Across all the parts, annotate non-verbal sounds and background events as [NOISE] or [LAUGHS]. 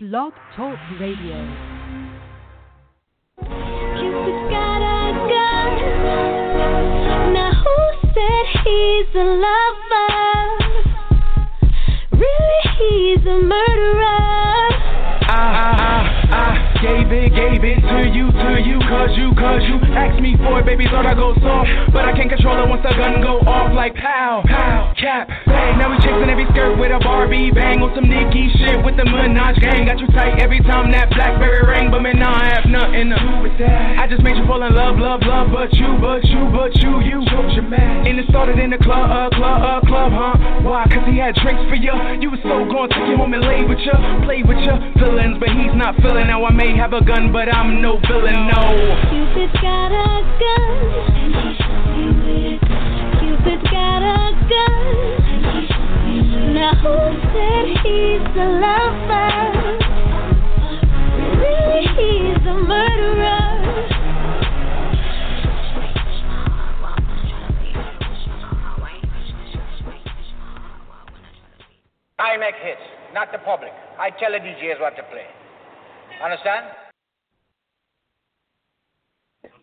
Blog Talk Radio. Cupid's got a gun. Now who said he's a lover? Really, he's a murderer. I, I, I, I gave it, gave it to you, to you, cause you, cause you. Asked me for it, baby, thought I go soft, but I can't control it once the gun go off like pow, pow, cap, bang, now we chasing every skirt with a Barbie bang. On some Nicki shit with the Minaj gang, got you tight every time that Blackberry ring, but man, nah, I have nothing to do with that, I just made you fall in love, love, love, but you, but you, but you, you, and it started in the club, uh, club, uh, club, huh, why, cause he had drinks for you, you was so gone, took you home and lay with you, play with your feelings, but he's not feeling, now I may have a gun, but I'm no villain, no. Cupid's got a gun. Cupid's got a gun. Now who said he's a lover? Really, he's a murderer. I make hits, not the public. I tell the DJs what to play. Understand?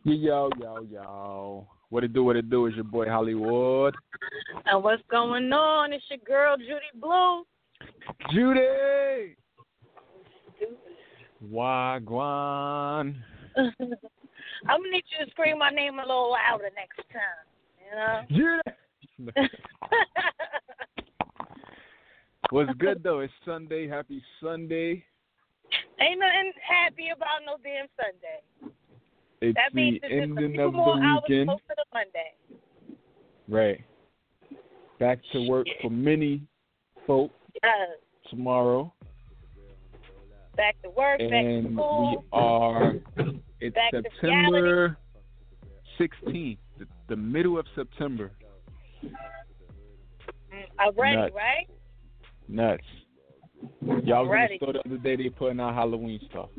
Yo, yo, yo. What it do, what it do is your boy Holliewood. And what's going on? It's your girl Judy Blue. Judy! Wagwan. [LAUGHS] I'm gonna need you to scream my name a little louder next time. You know. Judy! [LAUGHS] What's good though? It's Sunday. Happy Sunday. Ain't nothing happy about no damn Sunday. It's That means the it's just a ending few of more the hours weekend. closer to Monday. Right. Back to work for many folk Yes. tomorrow. Back to work, back to And we are it's Back September sixteenth, the, the middle of September. Mm, Already, Nuts. right? Nuts. Y'all was in Ready. the store the other day. They putting out Halloween stuff.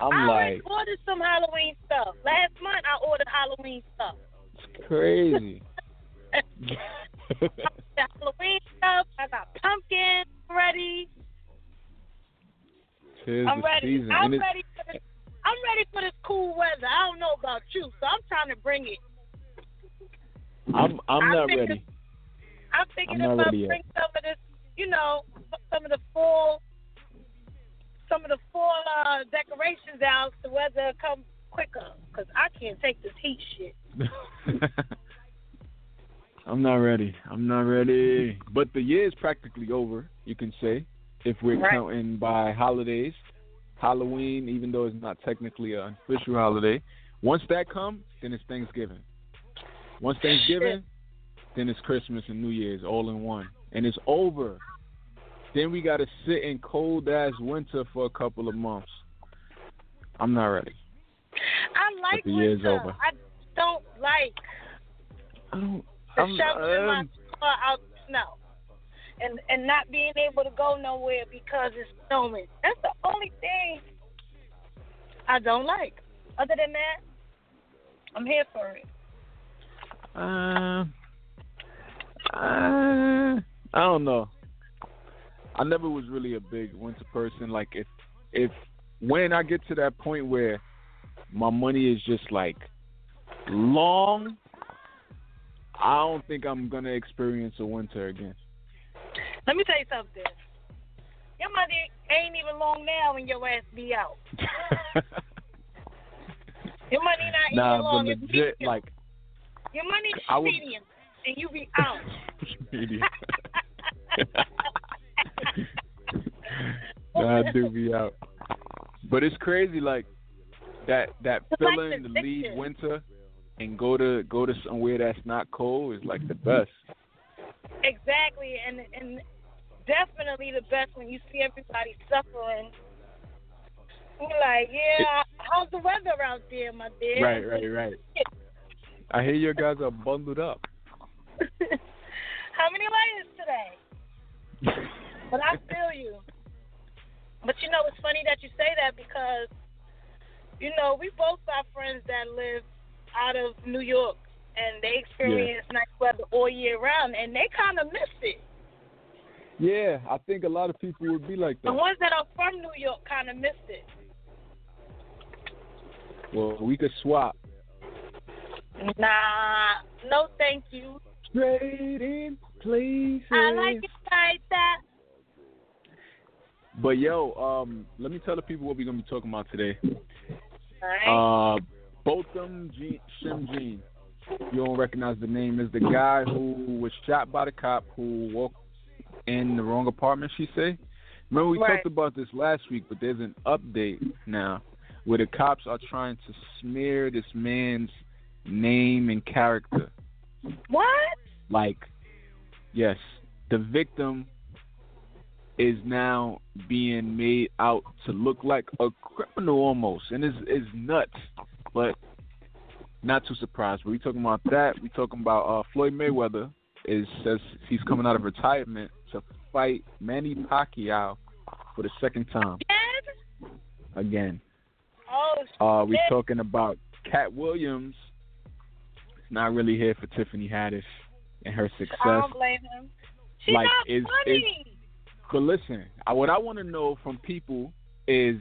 I'm I like, ordered some Halloween stuff. Last month I ordered Halloween stuff. it's crazy. [LAUGHS] [LAUGHS] Halloween stuff. I got pumpkin ready. Tis I'm ready. season. I'm and it's, ready for this. I'm ready for this cool weather. I don't know about you, so I'm trying to bring it. I'm I'm I'm not thinking- ready. I'm thinking I'm ready yet. some of this, you know, some of the fall, some of the fall uh, decorations out. The weather come quicker, cause I can't take this heat shit. [LAUGHS] I'm not ready. I'm not ready. But the year is practically over, you can say, if we're Right. counting by holidays. Halloween, even though it's not technically an official holiday. Once that comes, then it's Thanksgiving. Once Thanksgiving, then it's Christmas and New Year's all in one. And it's over. Then we got to sit in cold ass winter for a couple of months. I'm not ready. I like the year's winter. over. I don't like I don't. the I'm, shoveling my um, car out in snow. And and not being able to go nowhere because it's snowing. That's the only thing I don't like. Other than that, I'm here for it. Uh, uh, I don't know. I never was really a big winter person. Like if if when I get to that point where my money is just like long, I don't think I'm gonna experience a winter again. Let me tell you something. Your money ain't even long now when your ass be out. [LAUGHS] Your money not nah, even long. but legit, like your money I would- medium, and you be out. [LAUGHS] medium. [LAUGHS] [LAUGHS] nah, I do be out. But it's crazy, like that that It's like feeling to leave winter and go to go to somewhere that's not cold is like the best. Exactly, and and definitely the best when you see everybody suffering. You're like, yeah, how's the weather out there, my dear? Right, right, right. I hear your guys are bundled up. [LAUGHS] How many layers today? [LAUGHS] But I feel you. But you know, it's funny that you say that because, you know, we both have friends that live out of New York and they experience nice weather all year round and they kind of miss it. Yeah, I think a lot of people would be like that. The ones that are from New York kind of missed it. Well, we could swap. Nah, no, thank you. Trading places. I like it like that. But yo, um, let me tell the people what we're gonna be talking about today. Alright. Uh, Botham Jean, Shem Jean. You don't recognize the name. Is the guy who was shot by the cop who walked in the wrong apartment. She say. Remember we Right. talked about this last week, but there's an update now where the cops are trying to smear this man's name and character. what? Like, yes, the victim is now being made out to look like a criminal almost, and it's, it's nuts. But not too surprised. We're talking about that. We're talking about uh, Floyd Mayweather is says he's coming out of retirement to fight Manny Pacquiao for the second time again. Oh, Uh, we shit. talking about Kat Williams. It's not really here for Tiffany Haddish and her success. I don't blame him. She's Like, not is- funny. But listen, I, what I want to know from people is,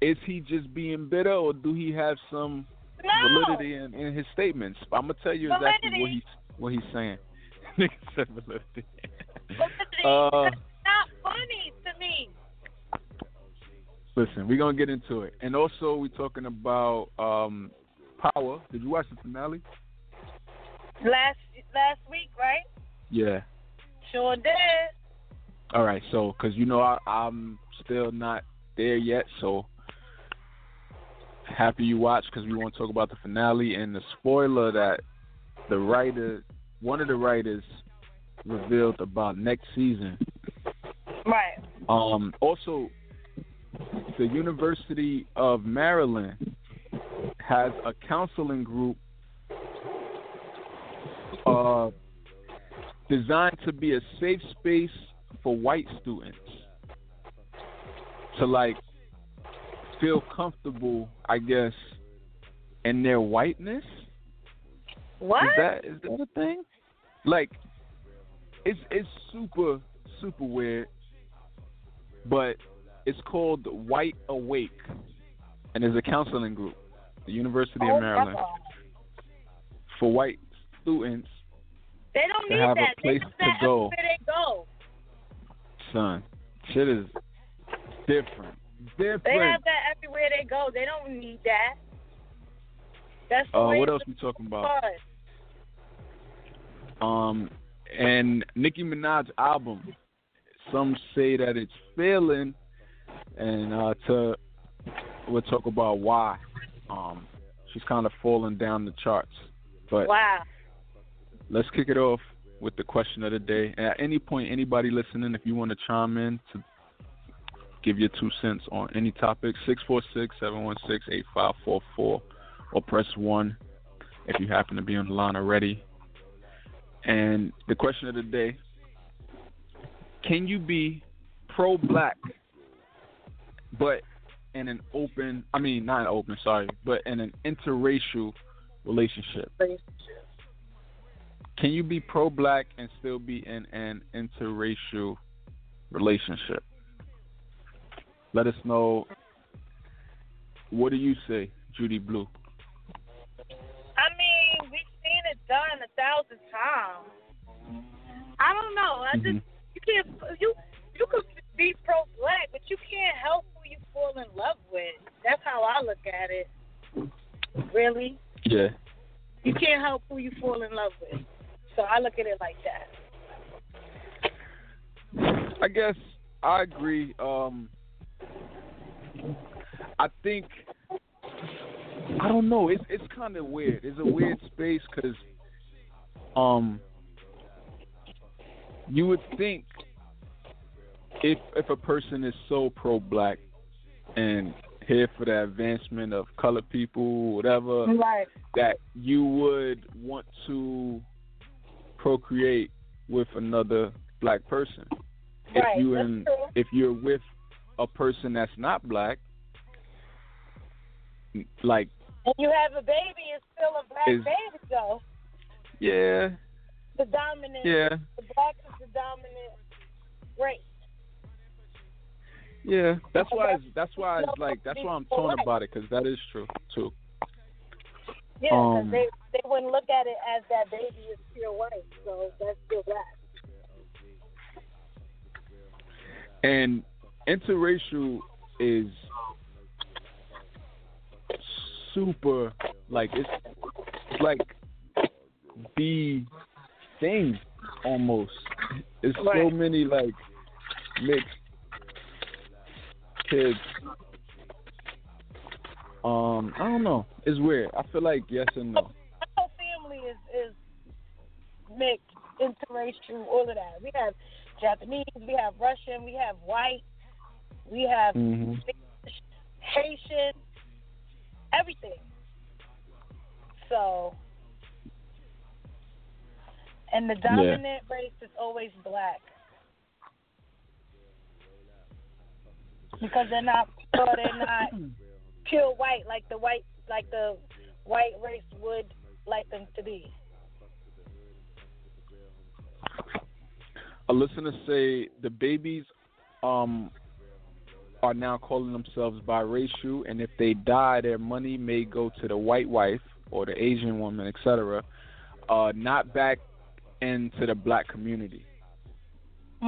is he just being bitter, or do he have some no. validity in, in his statements? I'm gonna tell you exactly what Validity. he's what he's saying. [LAUGHS] Nigga said validity. Validity. uh, That's not funny to me. listen, we're gonna get into it, and also we're talking about um, Power. Did you watch the finale? Last last week, right? Yeah. Sure did. All right, so because you know I, I'm still not there yet, so happy you watched because we want to talk about the finale and the spoiler that the writer, one of the writers, revealed about next season. Right. Um, also, the University of Maryland has a counseling group uh, designed to be a safe space for white students to like feel comfortable, I guess, in their whiteness. What? Is that is that a thing? Like, it's it's super super weird, but it's called White Awake, and it's a counseling group, the University Oh, of Maryland, for white students. They don't to need have a that. place they to that they go. Son, shit is different, different. They have that everywhere they go. They don't need that. That's uh, what else we talking about? Um, and Nicki Minaj's album. Some say that it's failing, and uh, to we'll talk about why. Um, she's kind of falling down the charts. But Wow. let's kick it off with the question of the day. And at any point, anybody listening, if you want to chime in to give your two cents on any topic, 646-716-8544 or press 1 if you happen to be on the line already. And the question of the day, can you be pro-black but in an open, I mean, not an open, sorry, but in an interracial relationship? Can you be pro black and still be in an interracial relationship? Let us know. What do you say, Judy Blue? I mean, we've seen it done a thousand times. I don't know. I just Mhm. you can't you you could be pro black, but you can't help who you fall in love with. That's how I look at it. Really, Yeah. you can't help who you fall in love with. So I look at it like that. I guess I agree. Um, I think I don't know. It's it's kind of weird. It's a weird space because um, you would think if if a person is so pro black and here for the advancement of colored people, whatever, Right. that you would want to procreate with another black person. If you in if you're with a person that's not black, like And you have a baby, it's still a black Is- baby though. yeah, The dominant yeah, the black is the dominant race. Yeah, that's why. It's, that's why it's like. That's why I'm torn about it because that is true too. Yeah, 'cause Um, they they wouldn't look at it as that baby is pure white, so that's still black. And interracial is super like it's, it's like the thing almost. It's so many like mixed kids. Um, I don't know. It's weird. I feel like yes and no. My whole family is is mixed, interracial, all of that. We have Japanese, we have Russian, we have white, we have hmm Haitian, everything. So, and the dominant race is always black because they're not, or they're not [COUGHS] pure white like the white, like the white race would like them to be. a listener say the babies um are now calling themselves biracial and if they die their money may go to the white wife or the asian woman etc uh not back into the black community Hmm.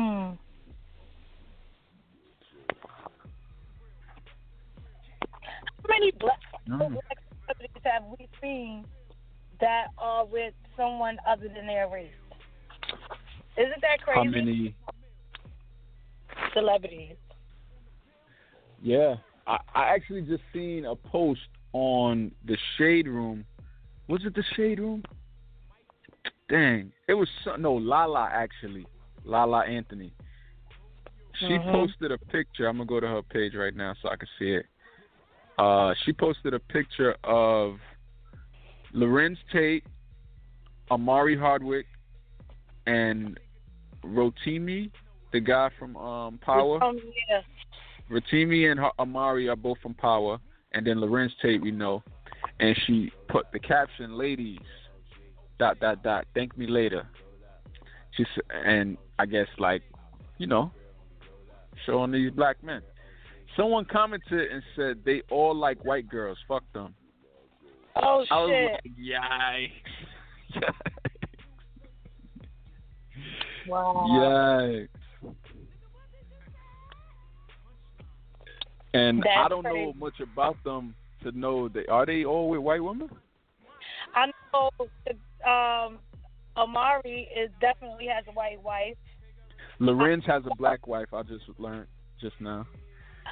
How many black, Mm. celebrities have we seen that are with someone other than their race? Isn't that crazy? how many celebrities? yeah i i actually just seen a post on the shade room was it the shade room dang it was so, no lala actually lala anthony She Mhm. posted a picture. I'm gonna go to her page right now so I can see it. Uh, she posted a picture of Larenz Tate, Omari Hardwick, and Rotimi, the guy from um, Power. Um, yeah. Rotimi and Ha- Omari are both from Power, and then Larenz Tate we know. And she put the caption, "Ladies, dot dot dot, thank me later." She s- and I guess like, you know, showing these black men. Someone commented and said they all like white girls. Fuck them. Oh I was shit! like, yikes. wow. Yikes. And I don't know much about them to know that are they all with white women? I know um, Omari is definitely has a white wife. Larenz has a black wife. I just learned just now.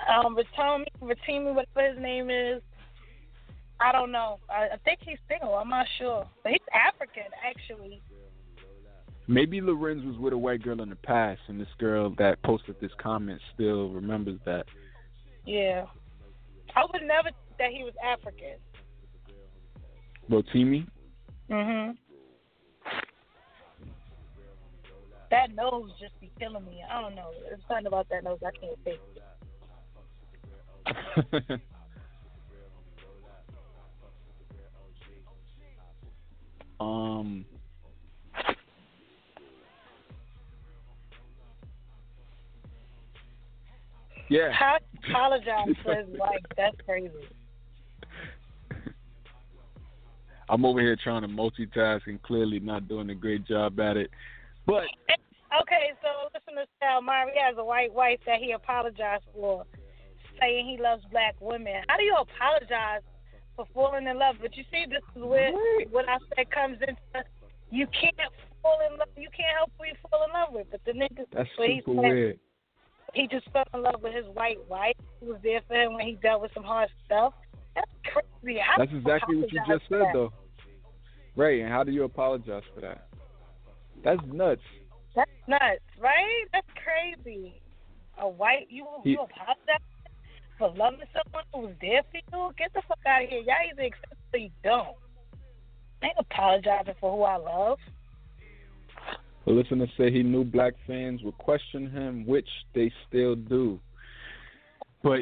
Um, Ratomi, Ratimi, whatever his name is, I don't know. I, I think he's single. I'm not sure, but he's African actually. Maybe Larenz was with a white girl in the past, and this girl that posted this comment still remembers that. Yeah, I would never think that he was African. Rotimi? Mhm. That nose just be killing me. I don't know. There's something about that nose I can't take. [LAUGHS] um. Yeah. How apologize for his wife? That's crazy. I'm over here trying to multitask and clearly not doing a great job at it. But Okay, so listeners tell Mari has a white wife that he apologized for, saying he loves black women. How do you apologize for falling in love? But you see, this is where what I said comes into you can't fall in love. You can't help who you fall in love with. But the nigga, that's he super said, weird. he just fell in love with his white wife who was there for him when he dealt with some hard stuff. That's crazy. How That's exactly what you just said, that? though. Right, and how do you apologize for that? That's nuts. That's nuts, right? That's crazy. A white you He- you apologize for loving someone who was there for you? Get the fuck out of here. Y'all either accept it or you don't. I ain't apologizing for who I love. The listener said he knew black fans would question him, which they still do. But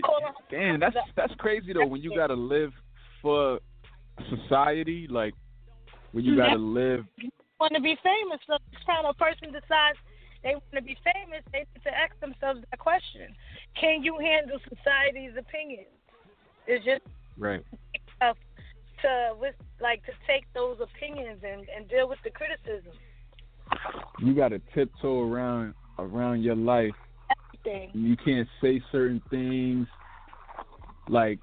damn, that's that's crazy though. When you gotta live for society, like when you gotta live. want to be famous, so this kind of person decides they want to be famous, they need to ask themselves that question: Can you handle society's opinions? It's just right tough to with like to take those opinions and and deal with the criticism. You got to tiptoe around around your life. Everything. You can't say certain things. Like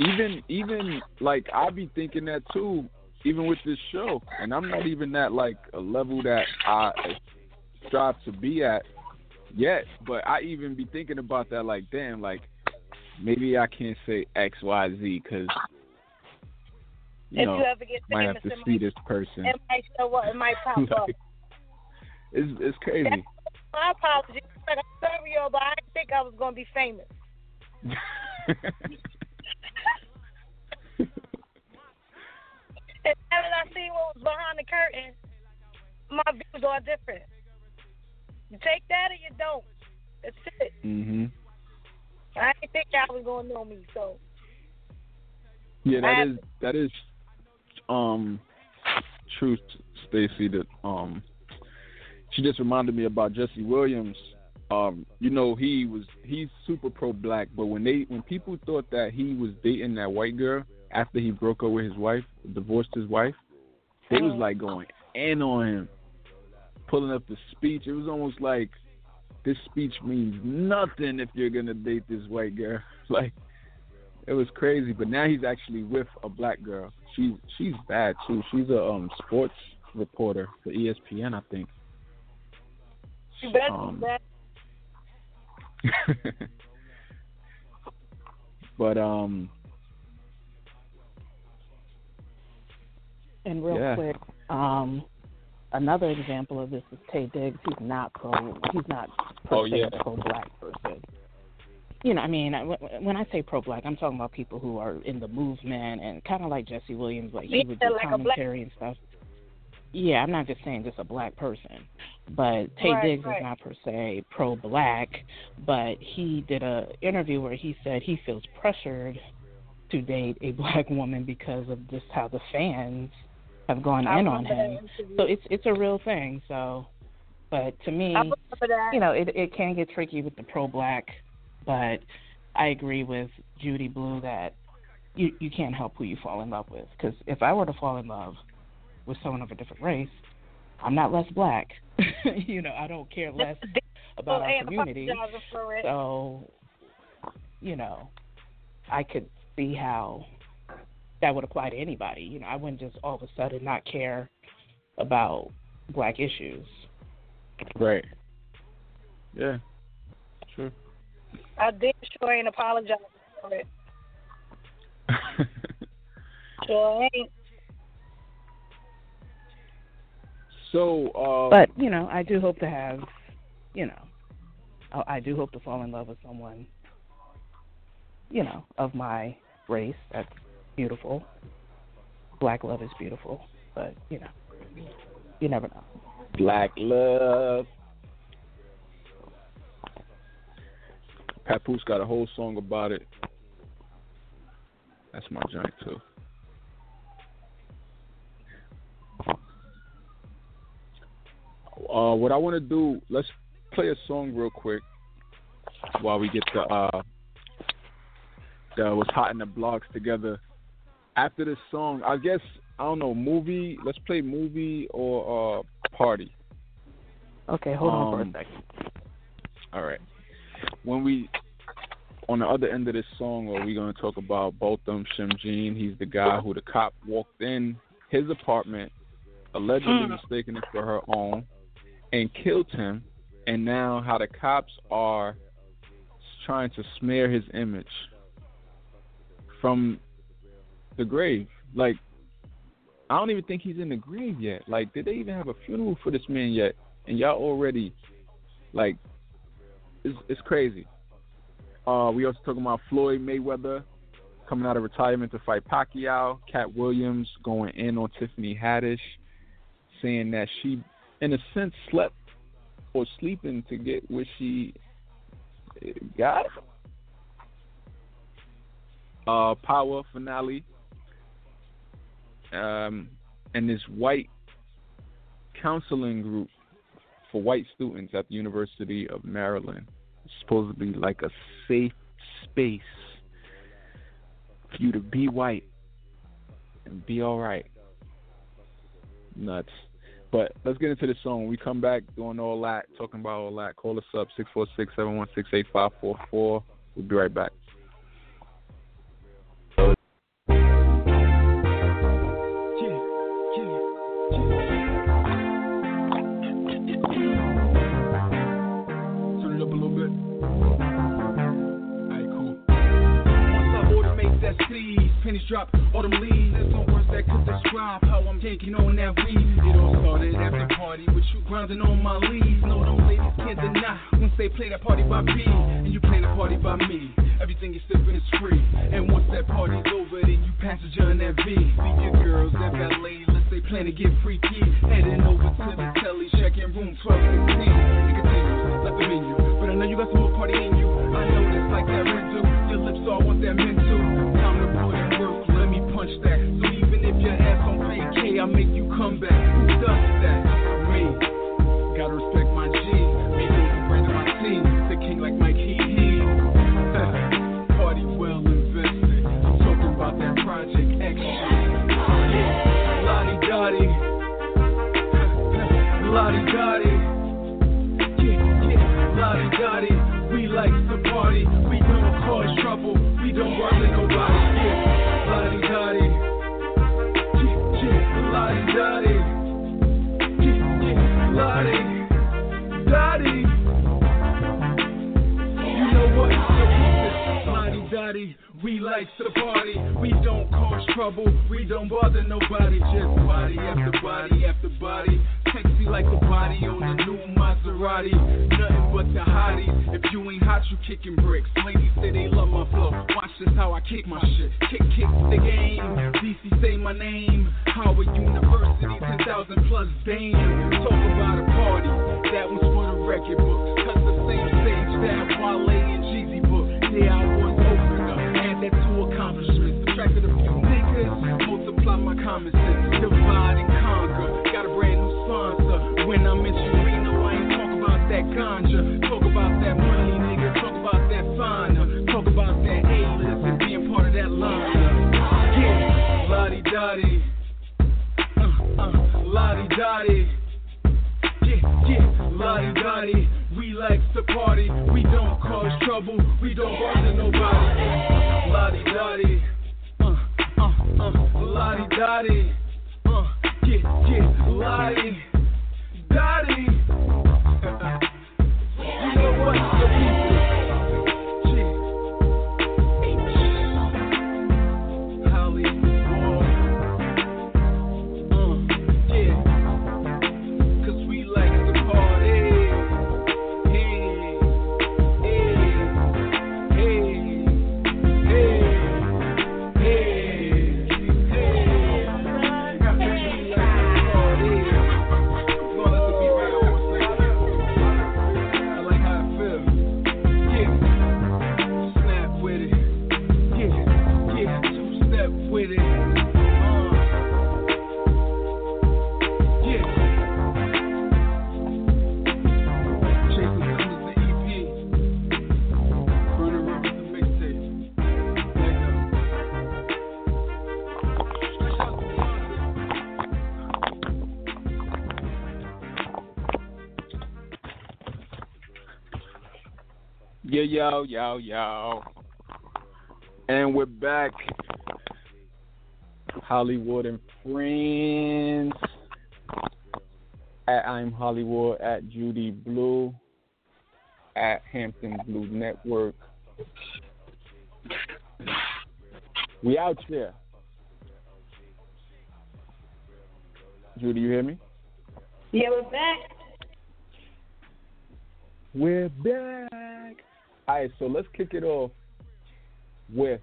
even even like I be thinking that too. Even with this show, and I'm not even at like a level that I strive to be at yet. But I even be thinking about that. Like, damn, like maybe I can't say X Y Z because you if know you ever get might have to see this person. it might show up. It might pop up. [LAUGHS] It's it's crazy. My apologies. Like, I'm sorry, yo, but I didn't think I was gonna be famous. [LAUGHS] And now that I see what was behind the curtain, my views are different. You take that or you don't. That's it. mhm. I didn't think y'all was gonna know me, so Yeah, that is that is um truth, Stacy. That um she just reminded me about Jesse Williams. Um, you know, he was he's super pro black, but when they when people thought that he was dating that white girl after he broke up with his wife, divorced his wife, they was Mhm. like going in on him, pulling up the speech. It was almost like this speech means nothing if you're gonna date this white girl. [LAUGHS] Like it was crazy, but now he's actually with a black girl. She she's bad too. She's a um sports reporter for ESPN, I think. you better Um, do that. [LAUGHS] but um And real Yeah. quick, um, another example of this is Taye Diggs. He's not pro. He's not per Oh, se yeah. a pro black person. You know, I mean, I- when when I say pro black, I'm talking about people who are in the movement and kind of like Jesse Williams, like he Yeah, would do like a black- commentary and stuff. Yeah, I'm not just saying just a black person, but Taye Right, Diggs right. is not per se pro black, but he did a interview where he said he feels pressured to date a [LAUGHS] black woman because of just how the fans have gone I in on him. So it's it's a real thing. So, but to me, I remember that. you know, it it can get tricky with the pro black, but I agree with Judy Blue that you you can't help who you fall in love with. Because if I were to fall in love with someone of a different race, I'm not less black. [LAUGHS] you know, I don't care less about our community. apologizing for it. So, you know, I could see how that would apply to anybody. You know, I wouldn't just all of a sudden not care about black issues. right. Yeah. Sure. I did sure ain't apologize for it. [LAUGHS] Sure ain't. so uh But you know, I do hope to have, you know, I I do hope to fall in love with someone, you know, of my race. That's beautiful. Black love is beautiful, but you know, you never know. Black love. Papoose got a whole song about it. That's my joint too. Uh, what I want to do, let's play a song real quick while we get the uh, the what's hot in the blogs together. After this song, I guess I don't know movie. Let's play movie or uh, party. Okay, hold on for Um, a second. All right. When we on the other end of this song, are we going to talk about Botham Shem Jean? He's the guy who the cop walked in his apartment, allegedly Mm. mistaking it for her own, and killed him. And now how the cops are trying to smear his image from the grave. Like, I don't even think he's in the grave yet. Like, did they even have a funeral for this man yet? And y'all already, like, it's, it's crazy. Uh, we also talking about Floyd Mayweather coming out of retirement to fight Pacquiao. Kat Williams going in on Tiffany Haddish, saying that she, in a sense, slept or sleeping to get what she got. Uh, Power finale. Um, and this white counseling group for white students at the University of Maryland. It's supposed to be like a safe space for you to be white and be all right. Nuts. But let's get into the song. We come back doing all that, talking about all that. Call us up six four six seven one six eight five four four. We'll be right back. Seed, pennies drop, autumn leaves. There's no words that could describe how I'm taking on that weed. It all started at the party with you grinding on my leaves. No, them ladies can't deny once they play that party by B and you play the party by me. Everything you're sipping is free. And once that party's over, then you passenger in that V. Leave your girls that valet, let's say plan to get freaky. Heading over to the telly, checking room 1216. It continues, like the menu. I know you got some more party in you. I know that's like that rental. Your lips all want that mental. Time to put in work, let me punch that. So even if your ass don't pay K, I'll make you come back. Who does that? Me. Gotta respect my G. Me the brand of my team. The king like Mike Hee Hee. [LAUGHS] Party well invested. Talking about that Project X. Lottie Dottie. Lottie [LAUGHS] Dottie. Yeah. Lottie Dottie. We like to party. We don't cause trouble. We don't bother nobody. Yeah. Lottie Dottie. Yeah, yeah. Yeah. You know what? We like to party. We don't cause trouble. We don't bother nobody. Just body after body after body. Sexy like a body on a new Maserati. Nothing but the hotties. If you ain't hot, you kicking bricks. Ladies say they love my flow. Watch this how I kick my shit. Kick, kick the game. DC say my name. Howard University, 10,000 plus damn. Talk about a party. That one's for the record books. Cut the same stage that Wale and Jeezy book. Yeah, I was Multiply my common sense. Divide and conquer. Got a brand new sponsor. When I'm in Chirino, I ain't talk about that ganja. Yo, yo, yo. And we're back. Holliewood and Friends. At I'm Holliewood, at Judy Blue, at Hampton Blu Network. We out there. Judy, you hear me? Yeah, we're back. We're back. All right, so let's kick it off with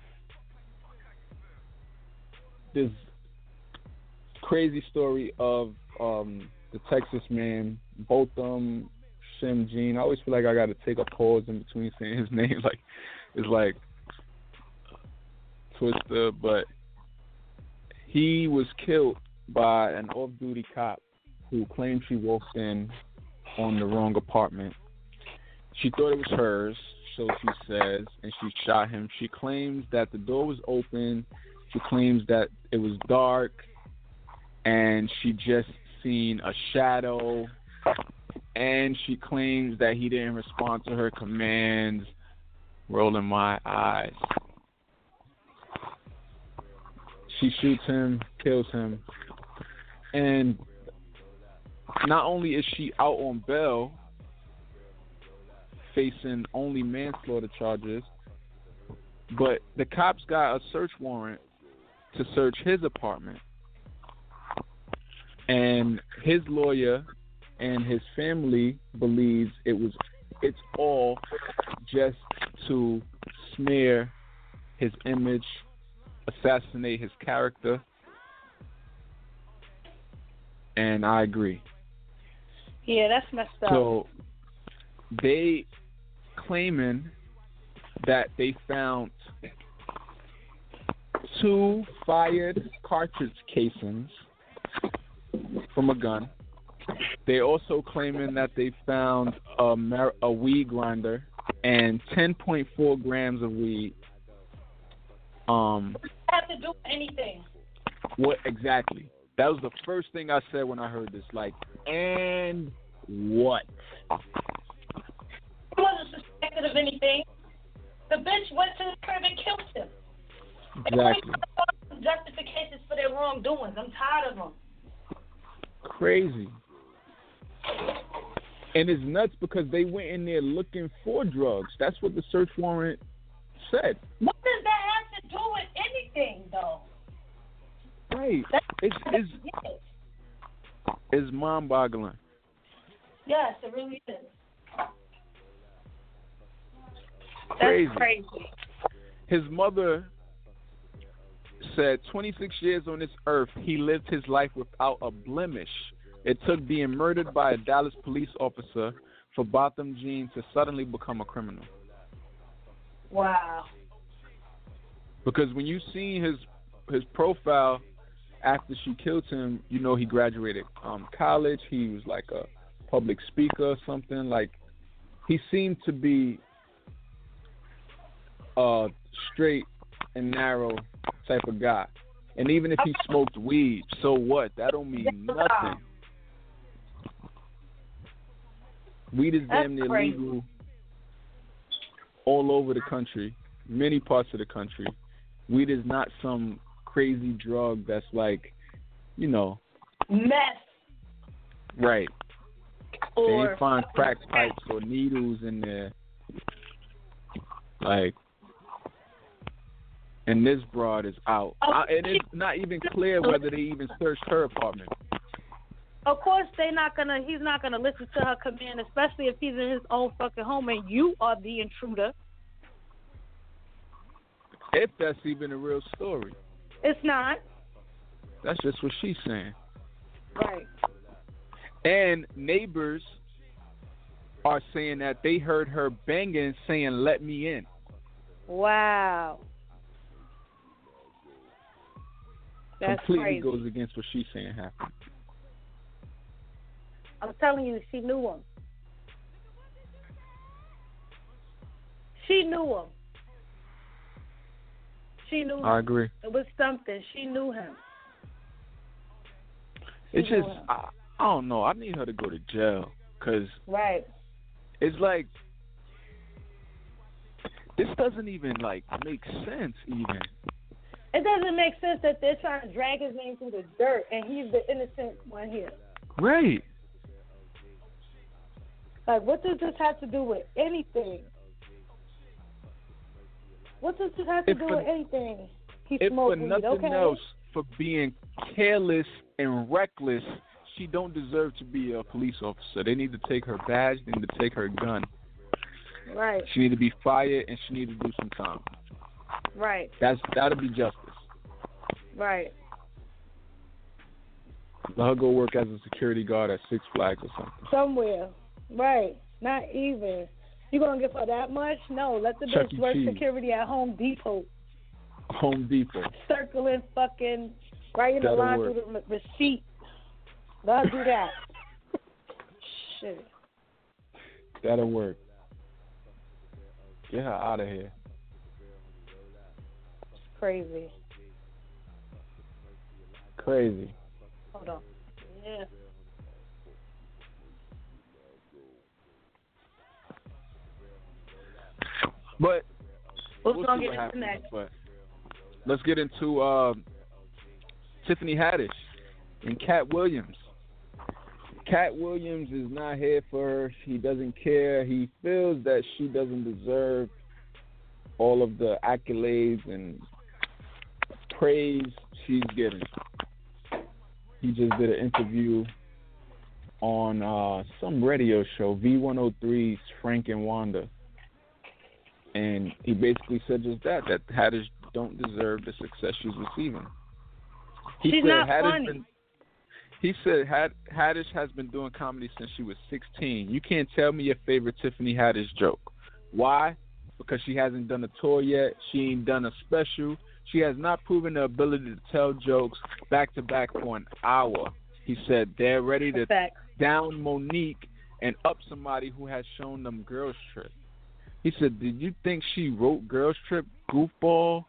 this crazy story of um, the Texas man, Botham Shem Jean. I always feel like I got to take a pause in between saying his [LAUGHS] name, like it's like Twister, but he was killed by an off-duty cop who claimed she walked in on the wrong apartment. She thought it was hers, so she says, and she shot him. She claims that the door was open. She claims that it was dark, and she just seen a shadow. And she claims that he didn't respond to her commands. Rolling my eyes. She shoots him, kills him, and not only is she out on bail, facing only manslaughter charges, but the cops got a search warrant to search his apartment. And his lawyer and his family believes it was it's all just to smear his image, assassinate his character. And I agree. Yeah, that's messed up. So they claiming that they found two fired cartridge casings from a gun. They also claiming that they found a, mar- a weed grinder and 10.4 grams of weed. Um, have to do anything. what exactly? That was the first thing I said when I heard this. Like, and what? Suspected of anything. The bitch went to the crib and killed him. Exactly. Justifications for their wrongdoings. I'm tired of them. Crazy. And it's nuts because they went in there looking for drugs. That's what the search warrant said. What does that have to do with anything, though? Right. That's It's it's it's mind boggling. yes, it really is. Crazy. That's crazy. His mother said 26 years on this earth, he lived his life without a blemish. It took being murdered by a Dallas police officer for Botham Jean to suddenly become a criminal. Wow. Because when you see his his profile after she killed him, you know he graduated um college. He was like a public speaker or something. Like he seemed to be a straight and narrow type of guy. And even if he smoked weed, so what? That don't mean nothing. Weed is That's damn near crazy. legal all over the country, many parts of the country. Weed is not some crazy drug that's like, you know, Meth right. They ain't find crack pipes or needles in there. Like, and this broad is out. Oh, I, and it's not even clear whether they even searched her apartment. Of course, they're not gonna. He's not gonna listen to her command, especially if he's in his own fucking home and you are the intruder. If that's even a real story. It's not That's just what she's saying. right. And neighbors are saying that they heard her banging, saying, "Let me in." Wow. That's Completely crazy. goes against what she's saying happened. I'm telling you, she knew him. She knew him. She knew him. I agree. It was something. She knew him. She It's knew just, him. I, I don't know. I need her to go to jail because right. it's like this doesn't even like make sense. Even It doesn't make sense that they're trying to drag his name through the dirt and he's the innocent one here. right? Like, what does this have to do with anything? What does this have to If do for- with anything? He If for smoked weed, nothing okay? else, for being careless and reckless, she don't deserve to be a police officer. They need to take her badge. They need to take her gun. Right, She need to be fired and she need to do some time. right, That's that'll be justice. Right. Let her go work as a security guard at Six Flags or something. Somewhere. Right. Not even. You gonna give her that much? No, let the Chuck bitch work Cheese. security at Home Depot, Home Depot. circling fucking writing the That'll line work. through the receipt. Let her do that. [LAUGHS] Shit. That'll work. Get her out of here. It's Crazy. Crazy. Hold on. Yeah. But What's we'll gonna get happens. next? But let's get into uh, Tiffany Haddish and Kat Williams. Kat Williams is not here for her. He doesn't care. He feels that she doesn't deserve all of the accolades and praise she's getting. He just did an interview on uh, some radio show, V103's Frank and Wanda. And he basically said just that, that Haddish don't deserve the success she's receiving. He She's said not funny. Been, he said Had, Haddish has been doing comedy since she was 16. You can't tell me your favorite Tiffany Haddish joke. Why? Because she hasn't done a tour yet. She ain't done a special. She has not proven the ability to tell jokes back to back for an hour. He said they're ready to down Mo'Nique and up somebody who has shown them Girls Trip. He said, "Did you think she wrote Girls Trip goofball,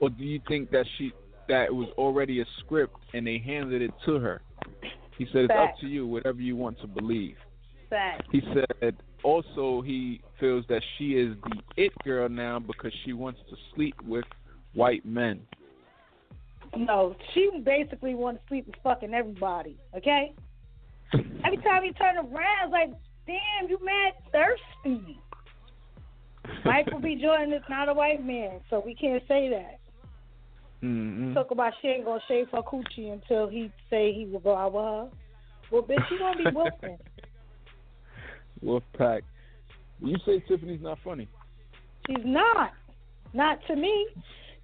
or do you think that she that it was already a script and they handed it to her?" He said, "It's up to you, whatever you want to believe." He said also he feels that she is the it girl now because she wants to sleep with white men. No, she basically wants to sleep with fucking everybody. Okay. Every time you turn around, it's like, damn, you mad thirsty. Michael B. Jordan is not a white man, so we can't say that. mm Talk about she ain't gonna shave her coochie until he say he will go out with her. Well, bitch, you gonna be whooping. [LAUGHS] Wolfpack. You say Tiffany's not funny. She's not. Not to me.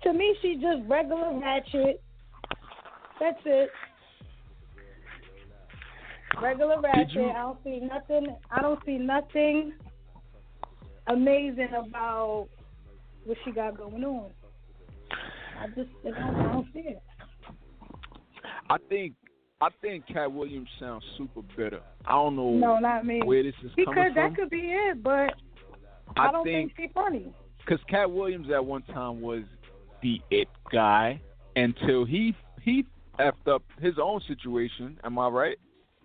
To me, she's just regular ratchet. That's it. Regular ratchet. you- I don't see nothing. I don't see nothing amazing about what she got going on. I just I don't, I don't see it. I think I think Kat Williams sounds super bitter. I don't know No, not me. where this is Because coming that from. could be it, but I, I don't think think she's funny. because Kat Williams at one time was the it guy until he he effed up his own situation. Am I right?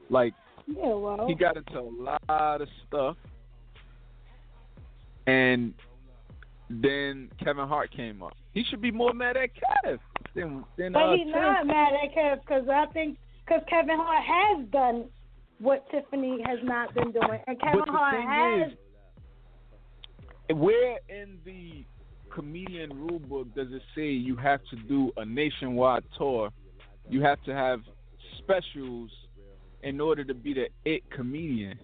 Like Yeah, well, he got into a lot of stuff, and then Kevin Hart came up. He should be more mad at Kev than than But uh, he's not mad at Kev because I think because Kevin Hart has done what Tiffany has not been doing, and Kevin Hart has. is, where in the comedian rule book does it say you have to do a nationwide tour? You have to have specials in order to be the it comedian.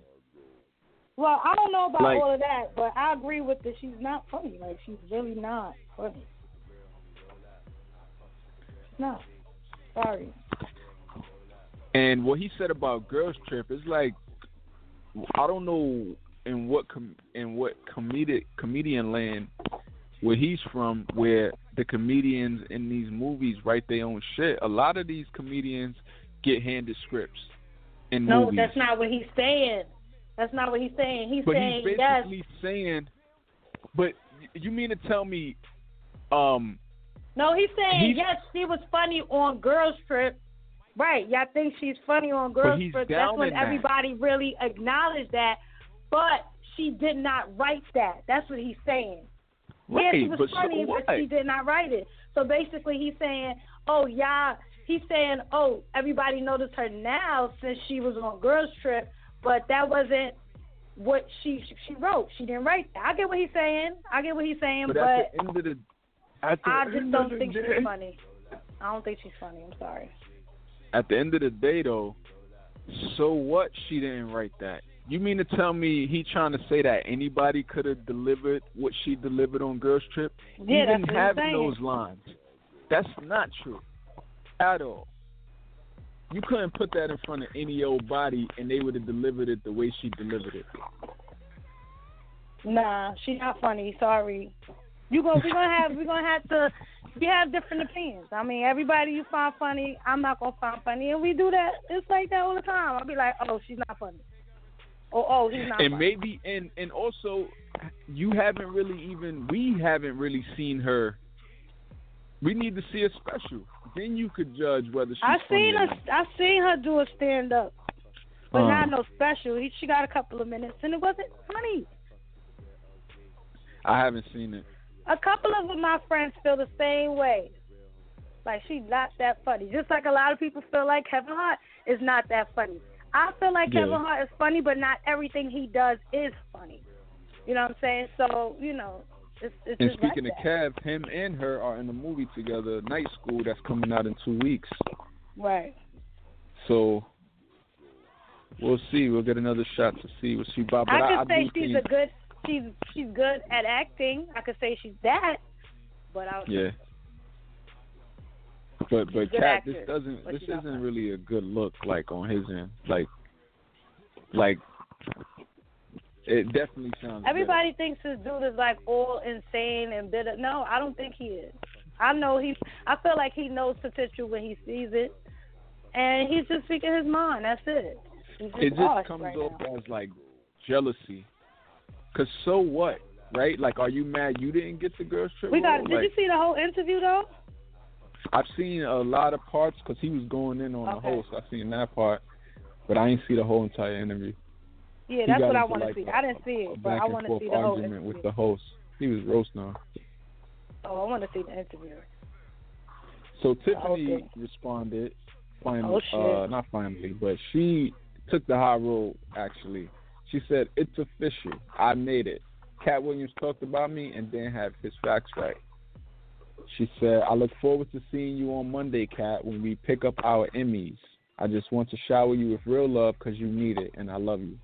well, I don't know about like- all of that, but I agree with that. She's not funny. Like she's really not funny. No. Sorry. And what he said about Girls Trip is like, I don't know in what com- in what comedic comedian land where he's from, where the comedians in these movies write their own shit. A lot of these comedians get handed scripts in No, movies. that's not what he's saying. That's not what he's saying. He's but saying he's yes. basically saying, but you mean to tell me, um, No, he's saying He's- yes. She was funny on Girls Trip. Right, y'all think she's funny on Girls Trip. That's when in that. everybody really acknowledged that. But she did not write that. That's what he's saying. Right? yeah, she was but funny, so but she did not write it. So basically, he's saying, "Oh, y'all." He's saying, "Oh, everybody noticed her now since she was on Girls Trip, but that wasn't what she she wrote. She didn't write that." I get what he's saying. I get what he's saying, But, but, at the end of the, at the I just don't think day, she's funny. I don't think she's funny. I'm sorry. at the end of the day, though, so what? She didn't write that. You mean to tell me he trying to say that anybody could have delivered what she delivered on Girls Trip, Yeah, even that's what he's having those lines? That's not true at all. You couldn't put that in front of any old body, and they would have delivered it the way she delivered it. Nah, she not funny. Sorry. You go. We're gonna have. We're gonna have to. We have different opinions. I mean, everybody you find funny, I'm not gonna find funny, and we do that. It's like that all the time. I'll be like, oh, she's not funny. Oh, oh, he's not. and funny. maybe and and also you haven't really even we haven't really seen her. We need to see a special. Then you could judge whether she's I seen her. I seen her do a stand up, but not uh-huh. no special. He, she got a couple of minutes, and it wasn't funny. I haven't seen it. A couple of my friends feel the same way. Like she's not that funny. Just like a lot of people feel like Kevin Hart is not that funny. I feel like Yeah. Kevin Hart is funny, but not everything he does is funny. You know what I'm saying? So you know, it's it's And speaking like of. Kev, him and her are in a movie together, Night School, that's coming out in two weeks. right. So we'll see. We'll get another shot to see what she about. But I I, could say she's think, a good. She's she's good at acting. I could say she's that, but I yeah. But but Kat, this doesn't this isn't really a good look like on his end. Like like it definitely sounds. Everybody thinks this dude is like all insane and bitter. No, I don't think he is. I know he. I feel like he knows potential when he sees it, and he's just speaking his mind. That's it. Just It just comes right off as like jealousy. Cause so what, right? Like, are you mad you didn't get the girls trip? We got. Did like, you see the whole interview though? I've seen a lot of parts because he was going in on the host. I've seen that part, but I ain't see the whole entire interview. Yeah, He that's what I want to like, see. I didn't see it, but I want to see the whole argument with the host. He was roasting her. Oh, I want to see the interview. So Tiffany Okay. responded finally, Oh, shit. uh, not finally, but she took the high road. Actually, she said it's official. I made it. Kat Williams talked about me and didn't have his facts right. She said, "I look forward to seeing you on Monday, Kat, when we pick up our Emmys. I just want to shower you with real love because you need it, and I love you."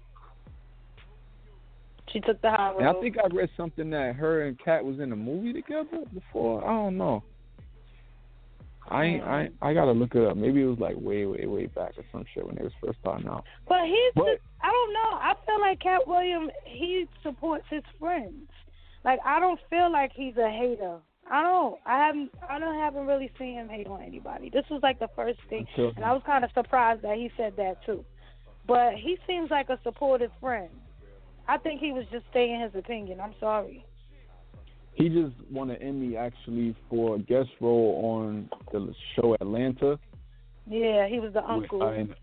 She took the high road. And I think I read something that her and Kat was in a movie together before. I don't know. I I I gotta look it up. Maybe it was like way way way back or some shit when they was first starting out. But he's But- just, I don't know. I feel like Kat Williams he supports his friends. Like I don't feel like he's a hater. I don't. I haven't. I don't haven't really seen him hate on anybody. This was like the first thing, and I was kind of surprised that he said that too. But he seems like a supportive friend. I think he was just stating his opinion. I'm sorry. He just won an Emmy actually for a guest role on the show Atlanta. Yeah, he was the with- uncle. uh, and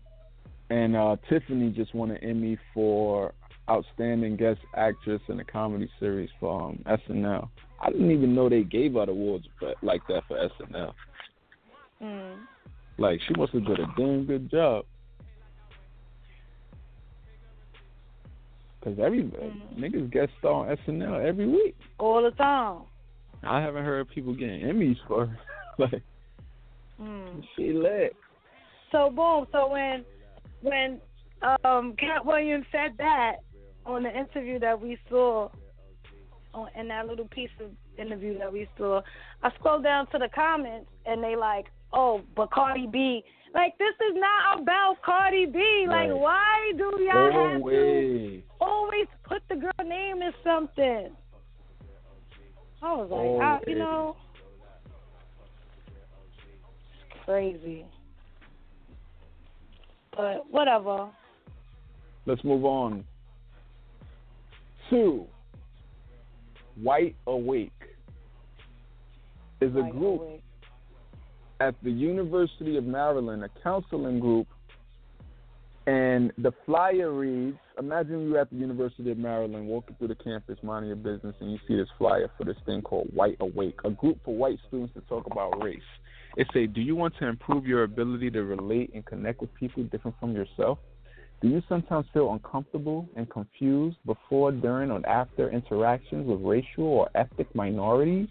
and uh, Tiffany just won an Emmy for outstanding guest actress in a comedy series for um, SNL. I didn't even know they gave out awards for, like that for SNL. mm. Like she must have did a damn good job. Cause every Mhm. niggas guest star on SNL every week. All the time. I haven't heard people getting Emmys for [LAUGHS] like Mm. she lit. So boom. So when when um Kat Williams said that on the interview that we saw, on in that little piece of interview that we saw, I scrolled down to the comments and they like, oh, but Cardi B. Like this is not about Cardi B. Like Right. why do y'all have to Always. put the girl name in something? I was like, oh, I, you know, it's crazy. But whatever. Let's move on. Two. White Awake is a Like, group wait. at the University of Maryland, a counseling group, and the flyer reads Imagine you're at the University of Maryland walking through the campus, minding your business, and you see this flyer for this thing called White Awake, a group for white students to talk about race. It say, Do you want to improve your ability to relate and connect with people different from yourself? Do you sometimes feel uncomfortable and confused before, during, or after interactions with racial or ethnic minorities?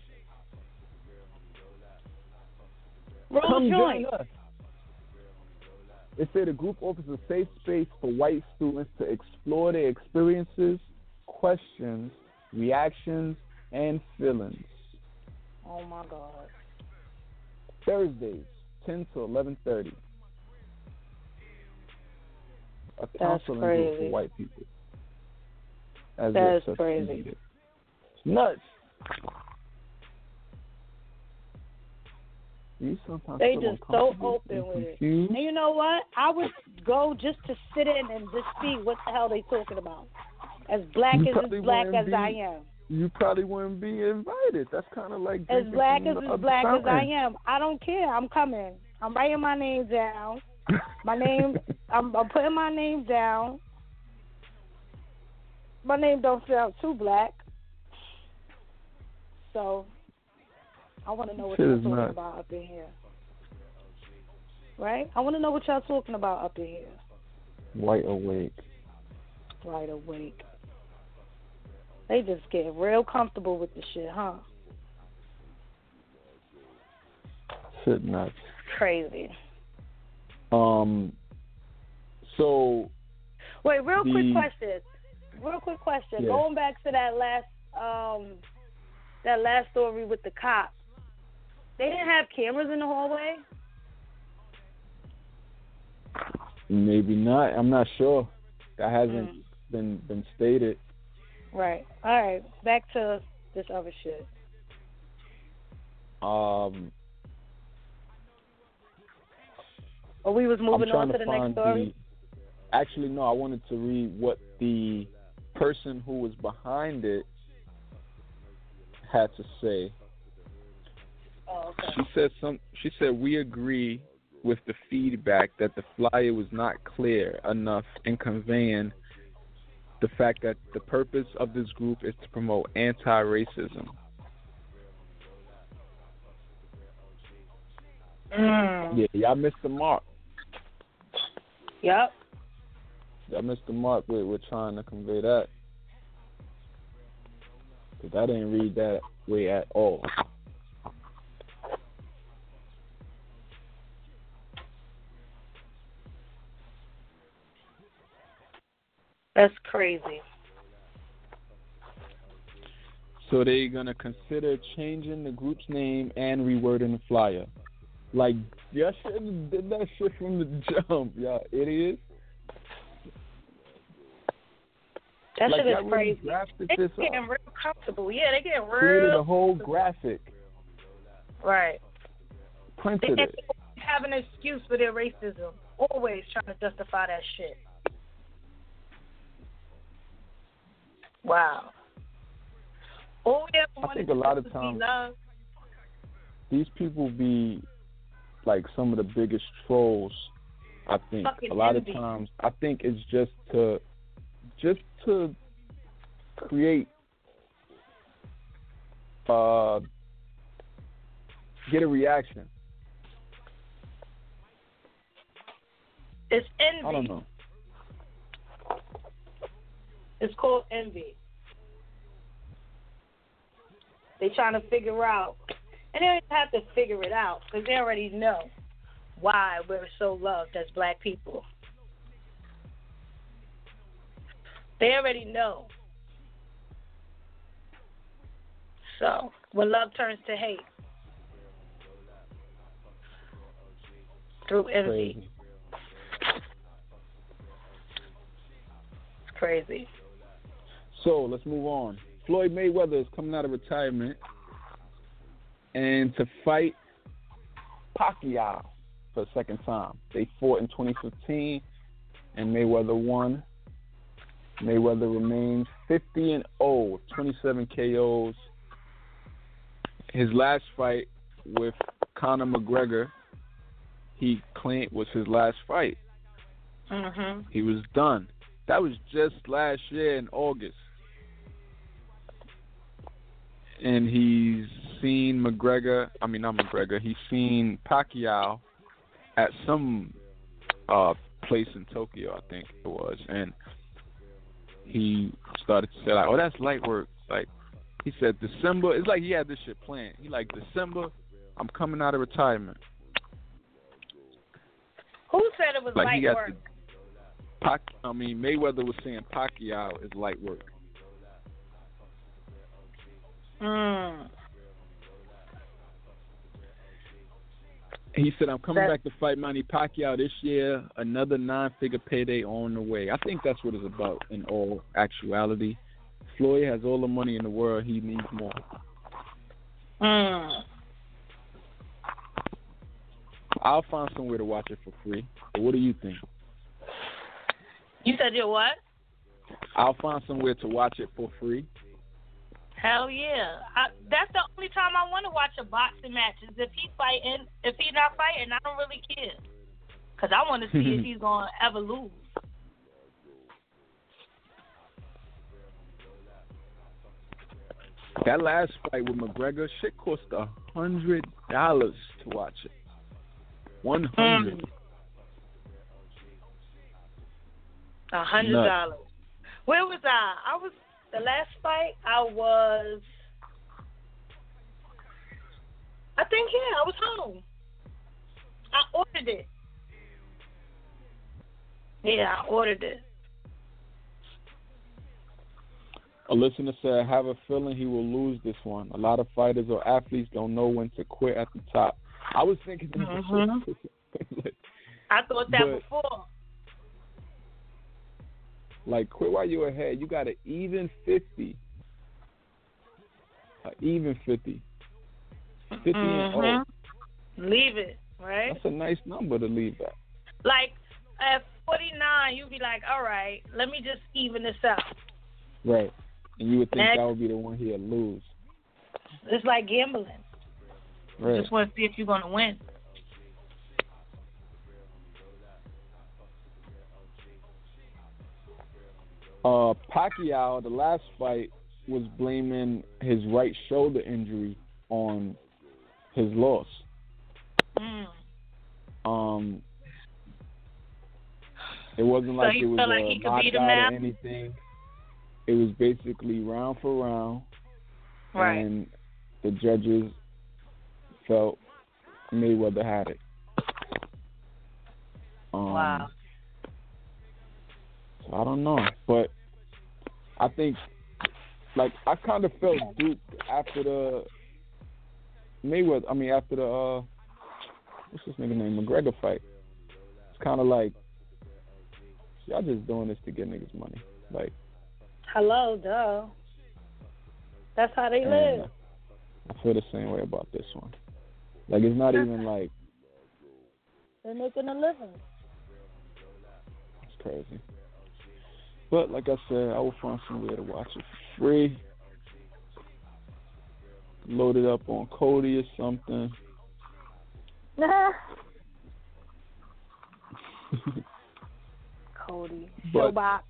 Roll Come join us. It said the group offers a safe space for white students to explore their experiences, questions, reactions, and feelings. Oh my God. Thursdays, 10 to 11:30. A counseling group crazy. for white people. As That if is such crazy. needed. Nuts. You sometimes They just so open with it. And you know what? I would go just to sit in and just see what the hell they talking about. As black You as as black as I am. You probably wouldn't be invited. That's kind of like As black as as black as I am. I don't care. I'm coming. I'm writing my name down. [LAUGHS] My name I'm, I'm putting my name down. My name don't sound too black. So I want to know what y'all talking nuts. about up in here. Right? I want to know what y'all talking about up in here. White awake. Right awake. They just get real comfortable with the shit, huh? Shit nuts. Crazy. Um. So Wait, real quick question. Real quick question. Yeah. Going back to that last um that last story with the cop. They didn't have cameras in the hallway? maybe not. I'm not sure. That hasn't Mm. been been stated. Right. All right. Back to this other shit. Um. Or we was moving on to to the next story. the. Actually, no. I wanted to read what the person who was behind it had to say. Oh, okay. She said some. She said we agree with the feedback that the flyer was not clear enough in conveying the fact that the purpose of this group is to promote anti-racism. Mm. Yeah, y'all missed the mark. Yep. Y'all missed the mark with, with trying to convey that. 'Cause I didn't read that way at all. That's crazy. So they're gonna consider changing the group's name and rewording the flyer. Like y'all should have did that shit from the [LAUGHS] jump, y'all idiots. That like shit is really crazy. drafted They getting up. real comfortable. Yeah, they getting Created a real whole graphic, right. They printed it. have an excuse for their racism. Always trying to justify that shit. Wow. All we ever I think a lot of times- These people be like some of the biggest trolls. I think Fucking a lot envy. of times I think it's just to just to create uh get a reaction. It's envy. I don't know. It's called envy. They trying to figure out, and they don't have to figure it out because they already know why we're so loved as black people. They already know. So when love turns to hate through envy, Crazy. it's crazy. So let's move on. Floyd Mayweather is coming out of retirement and to fight Pacquiao for the second time. They fought in 2015 and Mayweather won. Mayweather remains 50 and 0, 27 KOs. His last fight with Conor McGregor, he claimed was his last fight. Mhm. He was done. That was just last year in August. And he's seen McGregor, I mean not McGregor, he's seen Pacquiao at some uh place in Tokyo, I think it was, and he started to say like, "Oh, that's light work." Like he said, December. It's like he had this shit planned. He like December, I'm coming out of retirement. Who said it was Like light work? the Pac. I mean Mayweather was saying Pacquiao is light work. Mm. He said, "I'm coming back to fight Manny Pacquiao this year. Another nine-figure payday on the way." I think that's what it's about in all actuality. Floyd has all the money in the world. He needs more. Mm. I'll find somewhere to watch it for free. What do you think? You said you're what? I'll find somewhere to watch it for free. Hell yeah! I, that's the only time I want to watch a boxing match is if he's fighting. If he's not fighting, I don't really care. Cause I want to see if [LAUGHS] he's gonna ever lose. That last fight with McGregor, shit cost a hundred dollars to watch it. One hundred. Mm. A hundred dollars. Where was I? I was the last fight. I was. I think yeah, I was home. I ordered it. Yeah, I ordered it. A listener said, I have a feeling he will lose this one. A lot of fighters or athletes don't know when to quit at the top. I was thinking Mhm. like, [LAUGHS] I thought that But- before. Like quit while you're ahead. You got an even fifty. A even fifty. Fifty and Mhm. oh. Leave it, right? That's a nice number to leave at. Like at 49, you'd be like, all right, let me just even this out. Right. And you would think Next. that would be the one he'd lose. It's like gambling. Right. Just want to see if you're gonna win. Uh, Pacquiao, the last fight, was blaming his right shoulder injury on his loss. Mm. Um, it wasn't like he it was like a he could beat him knockout or anything. It was basically round for round, Right. and the judges felt Mayweather had it. Um, Wow. I don't know, but I think like I kind of felt duped after the Mayweather. I mean, after the uh, what's this nigga name McGregor fight. It's kind of like y'all just doing this to get niggas money. Like, Hello, duh. That's how they live. I feel the same way about this one. Like, it's not even like They're making a living. it's crazy. But like I said, I will find somewhere to watch it for free. Load it up on Kodi or something. [LAUGHS] Kodi. But- Showbox.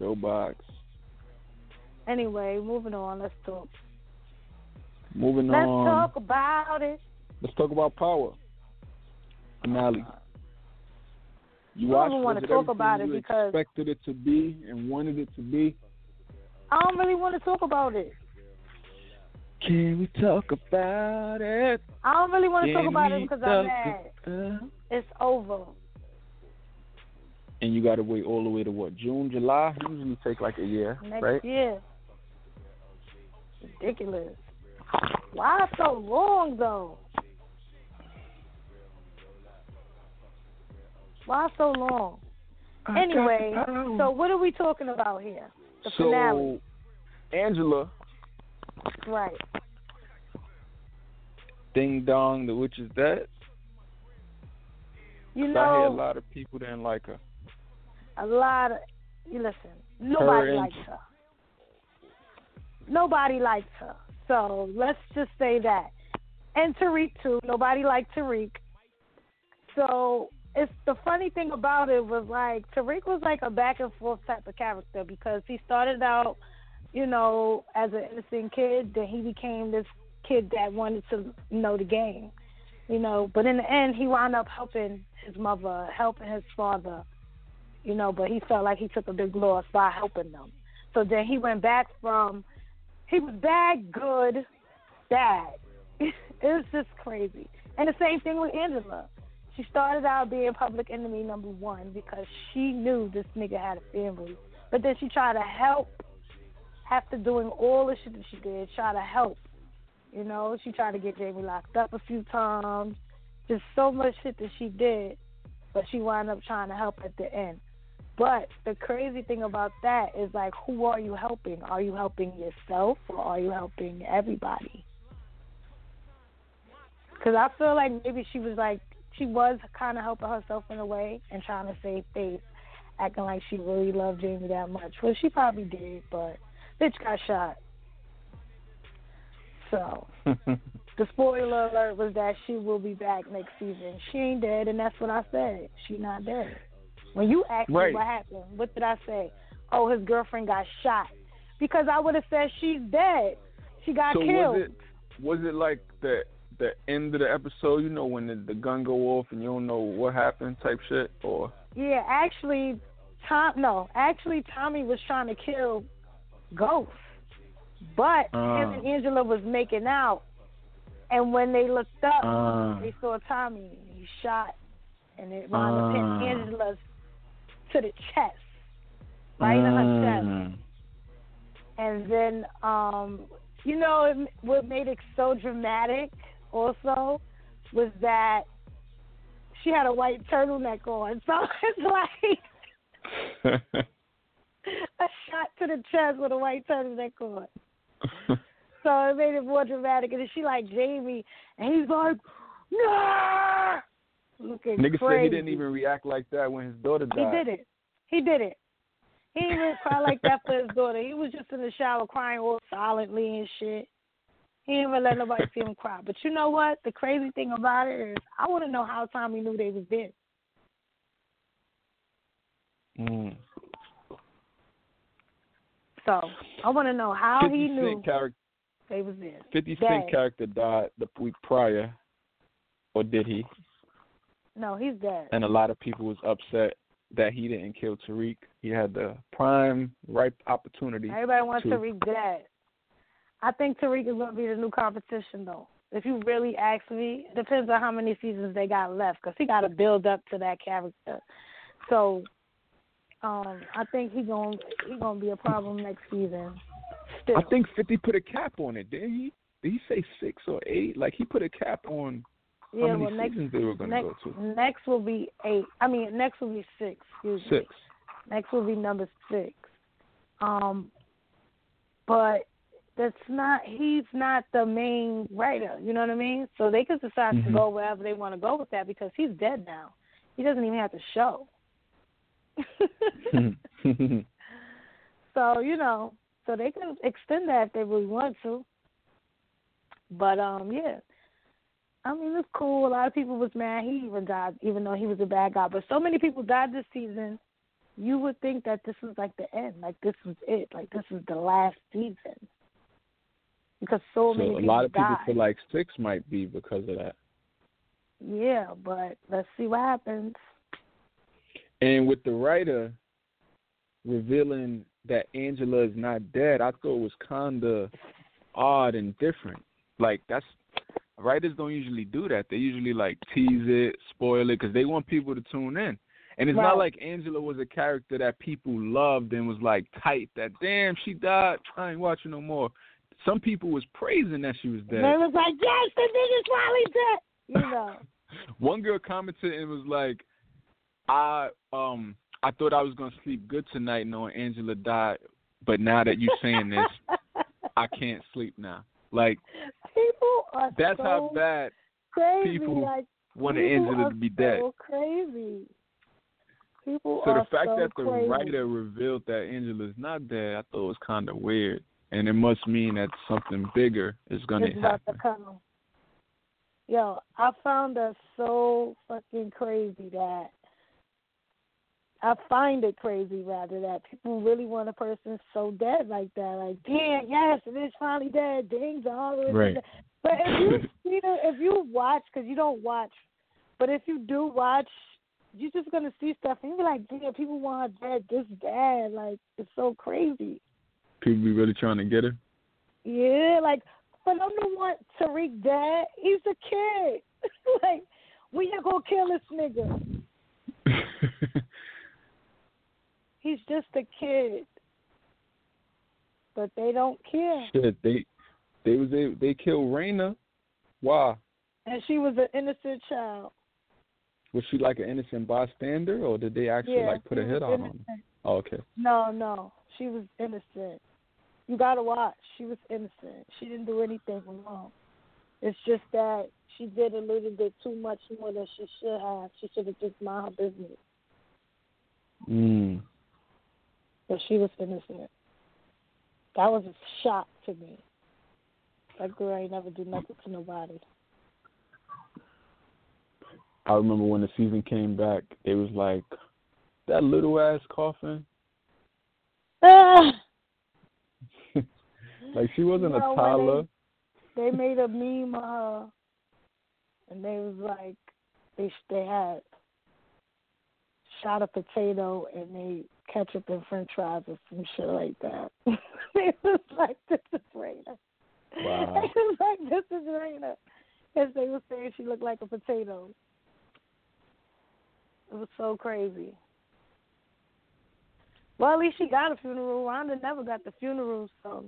Showbox. Anyway, moving on. Let's talk. Moving on Let's talk about it. Let's talk about Power. Finale. Uh, You I don't even wanna talk about it you because- expected it to be and wanted it to be. I don't really want to talk about it. Can we talk about it? I don't really want to talk about it because I'm mad. It's over. And you got to wait all the way to what? June, July? Usually take like a year, Next right? year. Ridiculous. Why so long though? Why so long? Anyway, so what are we talking about here? The so finale. Angela, Right. Ding Dong, the witch is dead. You So I hear a lot of people didn't like her. a lot of you listen. Nobody and- likes her. Nobody likes her. So let's just say that. And Tariq too. Nobody liked Tariq. So it's the funny thing about it was like Tariq was like a back and forth type of character because he started out, you know, as an innocent kid, then he became this kid that wanted to know the game. You know, but in the end he wound up helping his mother, helping his father, you know, but he felt like he took a big loss by helping them. So then he went back from he was bad, good, bad. [LAUGHS] it was just crazy. And the same thing with Angela. She started out being public enemy number one because she knew this nigga had a family. But then she tried to help after doing all the shit that she did, try to help. You know, she tried to get Jamie locked up a few times. Just so much shit that she did, but she wound up trying to help at the end. But the crazy thing about that is like, who are you helping? Are you helping yourself or are you helping everybody? Because I feel like maybe she was like she was kind of helping herself in a way and trying to save face, acting like she really loved Jamie that much. Well, she probably did, but bitch got shot. So [LAUGHS] the spoiler alert was that she will be back next season. She ain't dead, and that's what I said. She not dead. When you asked Right. me what happened, what did I say? Oh, his girlfriend got shot. Because I would have said she's dead. She got so killed. was it was it like the the end of the episode? You know when the, the gun go off and you don't know what happened, type shit, or Yeah, actually, Tom. No, actually, Tommy was trying to kill Ghost, but Ah. him and Angela was making out, and when they looked up, Ah. they saw Tommy. He shot, and it wound up Ah. hitting Angela's to the chest, right in her chest. Mm. And then, um, you know, it, what made it so dramatic also was that she had a white turtleneck on. So [LAUGHS] it's like [LAUGHS] a shot to the chest with a white turtleneck on. [LAUGHS] So it made it more dramatic. And then she like Jamie, and he's like, nah! Looking Nigga crazy. said he didn't even react like that when his daughter died. He did it. He did it. He didn't even cry like that for his daughter. He was just in the shower crying all silently and shit. He didn't even let nobody see him cry. But you know what? The crazy thing about it is, I want to know how Tommy knew they was dead. Mm. So I want to know how he knew Cent character, they was dead. 50 Dead. Character died the week prior, or did he? No, he's dead. And a lot of people was upset that he didn't kill Tariq. He had the prime, ripe opportunity. Everybody wants to. Tariq dead. I think Tariq is going to be the new competition, though. If you really ask me, it depends on how many seasons they got left, because he got to build up to that character. So, um, I think he gonna he gonna be a problem next season. Still, I think 50 put a cap on it, didn't he? Did he say six or eight? Like he put a cap on yeah. how many Well, next seasons they were going to next go to. next will be eight. I mean, next will be six. Excuse me. Six. Next will be number six. Um, but that's not. He's not the main writer. You know what I mean? So they could decide to Mhm. go wherever they want to go with that because he's dead now. He doesn't even have to show. [LAUGHS] so you know, so they can extend that if they really want to. But um, yeah. I mean, it's cool. A lot of people was mad he even died, even though he was a bad guy. But so many people died this season. You would think that this was like the end, like this was it, like this was the last season, because so, so many a lot of people died. feel like six might be because of that. yeah, but let's see what happens. And with the writer revealing that Angela is not dead, I thought it was kind of odd and different. Like that's writers don't usually do that. They usually like tease it, spoil it, because they want people to tune in. And it's Right. not like Angela was a character that people loved and was like tight. That damn, she died. I ain't watching no more. Some people was praising that she was dead. They was like, yes, the nigga's finally dead. You [LAUGHS] know, One girl commented and was like, "I um I thought I was gonna sleep good tonight knowing Angela died, but now that you're saying this, [LAUGHS] I can't sleep now." Like people are that's so how bad crazy. people like wanted people Angela to be dead. So crazy. People So the fact so that the crazy. writer revealed that Angela's not dead, I thought was kind of weird, and it must mean that something bigger is gonna about happen. to come. Yo, I found that so fucking crazy that I find it crazy rather that people really want a person so dead like that. Like, damn, yes, it is finally dead. Ding dong. it's Right. dead. But if you [LAUGHS] see the, if you watch, because you don't watch, but if you do watch, you're just gonna see stuff and you be like, damn, people want her dead this bad. Like, it's so crazy. People be really trying to get her. Yeah, like for them to want Tariq dead, he's a kid. [LAUGHS] like, we not gonna kill this nigga. [LAUGHS] He's just a kid. But they don't care. Shit, they they was able, they killed Raina. Why? And she was an innocent child. Was she like an innocent bystander, or did they actually yeah, like put a hit on her? Oh, okay. No, no. She was innocent. You gotta watch. She was innocent. She didn't do anything wrong. It's just that she did a little bit too much more than she should have. She should have just mind her business. Mm. But she was innocent. That was a shock to me. That girl ain't never do nothing to nobody. I remember when the season came back, it was like that little ass coffin. [LAUGHS] Like she wasn't You know, a toddler. they made a meme of her, and they was like, they they had shot a potato and they ketchup and French fries or some shit like that. [LAUGHS] it was like this is Raina. Wow. [LAUGHS] It was like this is Raina, as they were saying she looked like a potato. It was so crazy. Well, at least she got a funeral. Rhonda never got the funeral, so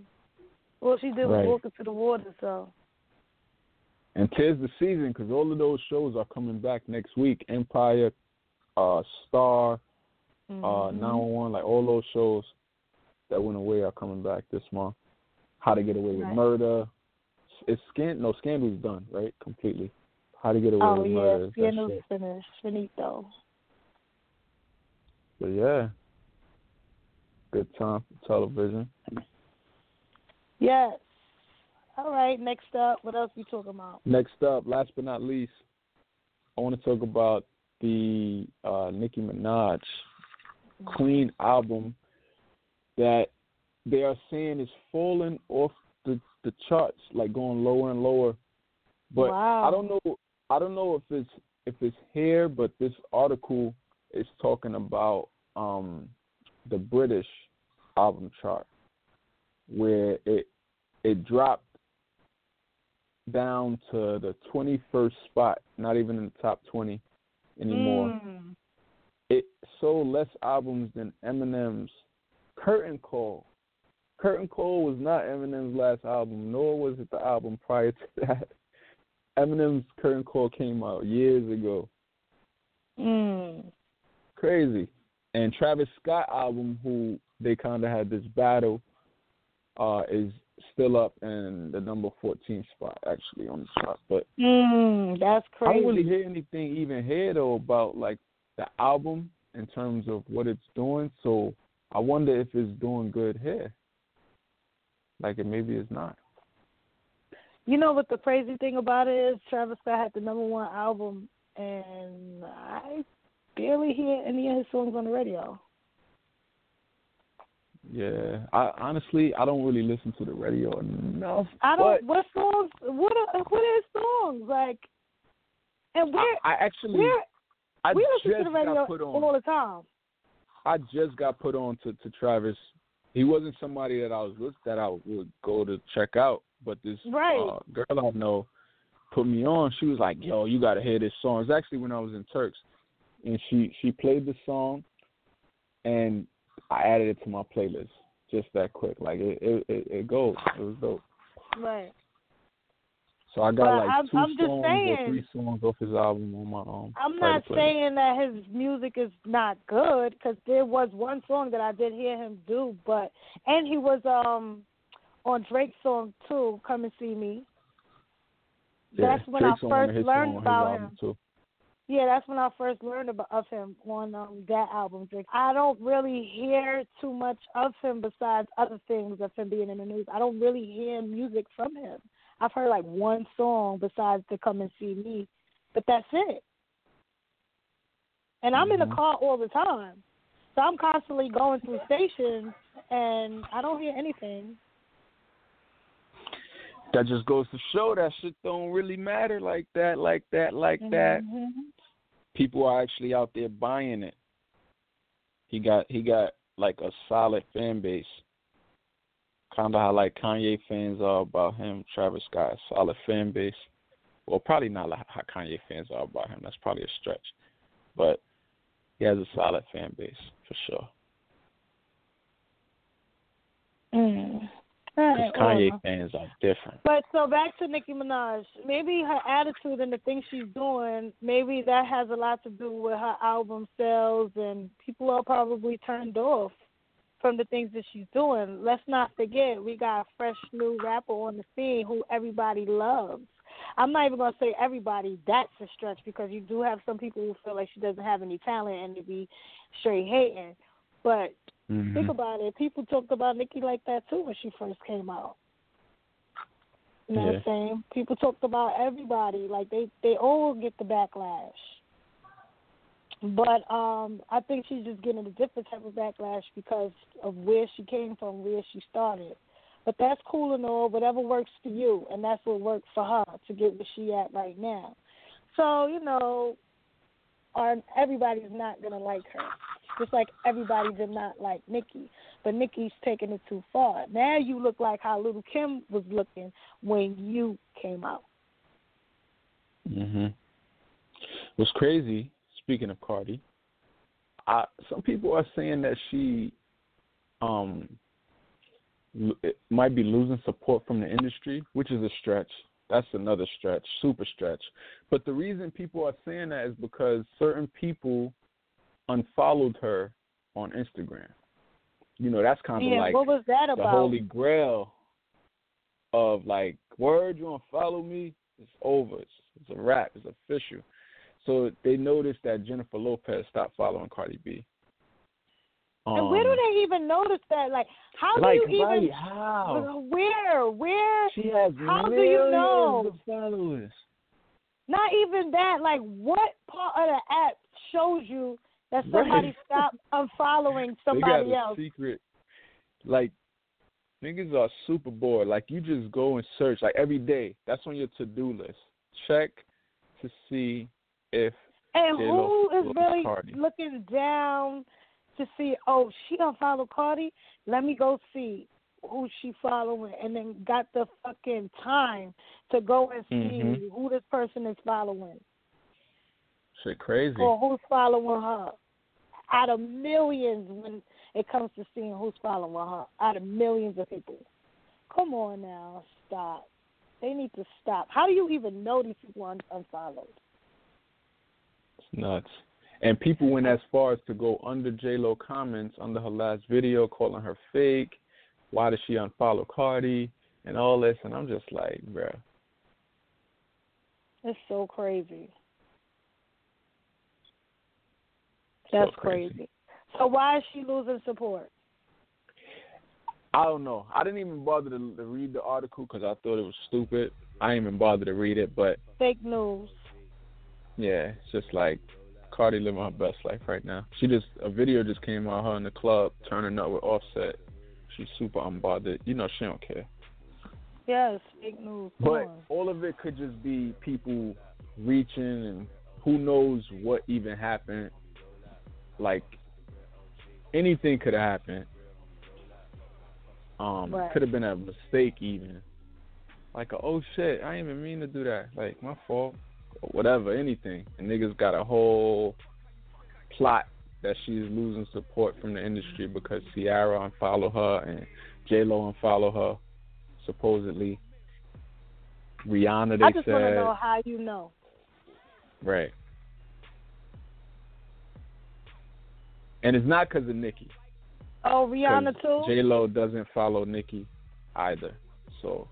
all she did was Right. walk into the water. So And tis the season because all of those shows are coming back next week. Empire, uh, Star, uh, mhm. 911, like all those shows that went away are coming back this month. How to Get Away with Right. Murder. It's scan no scandal's done right completely. How to Get Away oh with yeah, Murder. Scandal's finished, finito. But yeah, good time for television. Yes. All right. Next up, what else you talking about? Next up, last but not least, I want to talk about the uh, Nicki Minaj Queen album that they are saying is falling off the the charts, like going lower and lower. But Wow. I don't know. I don't know if it's if it's here, but this article is talking about um the British album chart, where it it dropped down to the 21st spot, not even in the top 20 anymore. Mm. It sold less albums than Eminem's Curtain Call. Curtain Call was not Eminem's last album, nor was it the album prior to [LAUGHS] that. Eminem's Curtain Call came out years ago. Mm. Crazy. And Travis Scott album, who they kind of had this battle, uh, is still up in the number 14 spot actually on the chart. But Mm. That's I don't really hear anything even here though about like the album in terms of what it's doing. So I wonder if it's doing good here. Like it maybe it's not. You know what the crazy thing about it is? Travis Scott had the number one album, and I barely hear any of his songs on the radio. Yeah, I honestly I don't really listen to the radio enough. I don't. what songs? What are what are his songs like? And I, where I actually where I we listen just to the radio put on. all the time. I just got put on to, to Travis. He wasn't somebody that I was that I would go to check out, but this Right. uh, girl I know put me on. She was like, "Yo, you got to hear this song." It's actually when I was in Turks, and she she played the song, and I added it to my playlist just that quick. Like it it it, it goes. It was dope. Right. So I got like I'm- 2 I'm songs saying- or three songs off his album on my um. I'm not saying that his music is not good because there was one song that I did hear him do, but and he was um on Drake's song too. Come and see me. Yeah, that's when Drake's I on one of first learned songs on his about him. Too. Yeah, that's when I first learned about of him on um that album. I don't really hear too much of him besides other things of him being in the news. I don't really hear music from him. I've heard like one song besides to come and see me, but that's it. And I'm in the Mhm. car all the time, so I'm constantly going through stations, and I don't hear anything. that just goes to show that shit don't really matter like that, like that, like that. People are actually out there buying it. He got he got like a solid fan base. Kind of how like Kanye fans are about him. Travis Scott, solid fan base. Well, probably not like how Kanye fans are about him. That's probably a stretch, but he has a solid fan base for sure. Mm. Right, Kanye well. fans are different. But so back to Nicki Minaj. Maybe her attitude and the things she's doing, maybe that has a lot to do with her album sales, and people are probably turned off from the things that she's doing. Let's not forget, we got a fresh new rapper on the scene who everybody loves. I'm not even gonna say everybody. That's a stretch because you do have some people who feel like she doesn't have any talent and to be straight hating. But Mhm. think about it. People talked about Nicki like that too when she first came out. You know what I'm saying? People talked about everybody like they they all get the backlash. But um I think she's just getting a different type of backlash because of where she came from, where she started. But that's cool and all, whatever works for you, and that's what worked for her to get where she at right now. So you know, our, everybody's not gonna like her, just like everybody did not like Nicki. But Nicki's taking it too far. Now you look like how Lil' Kim was looking when you came out. Mhm. What's crazy? Speaking of Cardi, I, some people are saying that she, um, might be losing support from the industry, which is a stretch. That's another stretch, super stretch. But the reason people are saying that is because certain people unfollowed her on Instagram. You know, that's kind of yeah, like what was that the about? holy grail of like word you want to follow me it's over it's, it's a wrap it's official so they noticed that jennifer lopez stopped following cardi b um, and where do they even notice that? Like, how like do you right, even? how Where? Where? she has How do you know? of followers Not even that. Like, what part of the app shows you that Right. somebody [LAUGHS] stopped unfollowing they somebody got a else? secret like niggas are super bored like you just go and search like every day that's on your to-do list check to see if And J-Lo who is really Cardi. looking down to see? Oh, she unfollowed Cardi. Let me go see who she following, and then got the fucking time to go and see Mhm. who this person is following shit crazy or who's following her. Out of millions, when it comes to seeing who's following her, out of millions of people. Come on now, stop. They need to stop. How do you even know these people are unfollowed? It's nuts. And people went as far as to go under J Lo comments under her last video, calling her fake. Why did she unfollow Cardi and all this? And I'm just like, bruh. It's so crazy. So That's crazy. crazy. So why is she losing support? I don't know. I didn't even bother to, to read the article because I thought it was stupid. I didn't even bother to read it, but Fake news. yeah, it's just like Cardi living her best life right now. She just a video just came out of her in the club turning up with Offset. She's super unbothered. You know she don't care. Yes, fake news. But all of it could just be people reaching and who knows what even happened. Like anything could have happened. Um, Right. could have been a mistake even. Like oh shit, I didn't even mean to do that. Like my fault. Or whatever, anything. And niggas got a whole plot that she's losing support from the industry because Ciara unfollow her and J Lo unfollow her, supposedly. Rihanna, they I just said, want to know how you know. right. And it's not because of Nicki. Oh, Rihanna too. J Lo doesn't follow Nicki either. So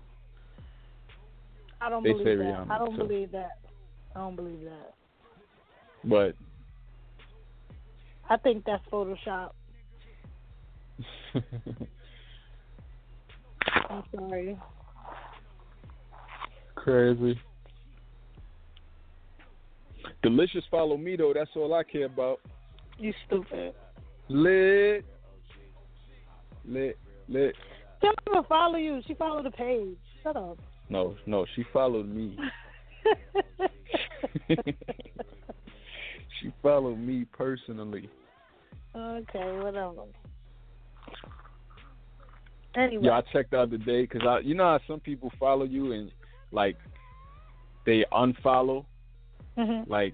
I don't they believe say that. Rihanna, I don't too. believe that. I don't believe that. but I think that's Photoshop. [LAUGHS] I'm sorry. crazy. Delicious follow me though, that's all I care about. You stupid. Lit Lit lit She don't even follow you. She followed the page. Shut up. No, no, she followed me. [LAUGHS] [LAUGHS] she followed me personally. okay, whatever. Anyway, Yeah, I checked out the day because I, you know how some people follow you and like they unfollow. Mhm. Like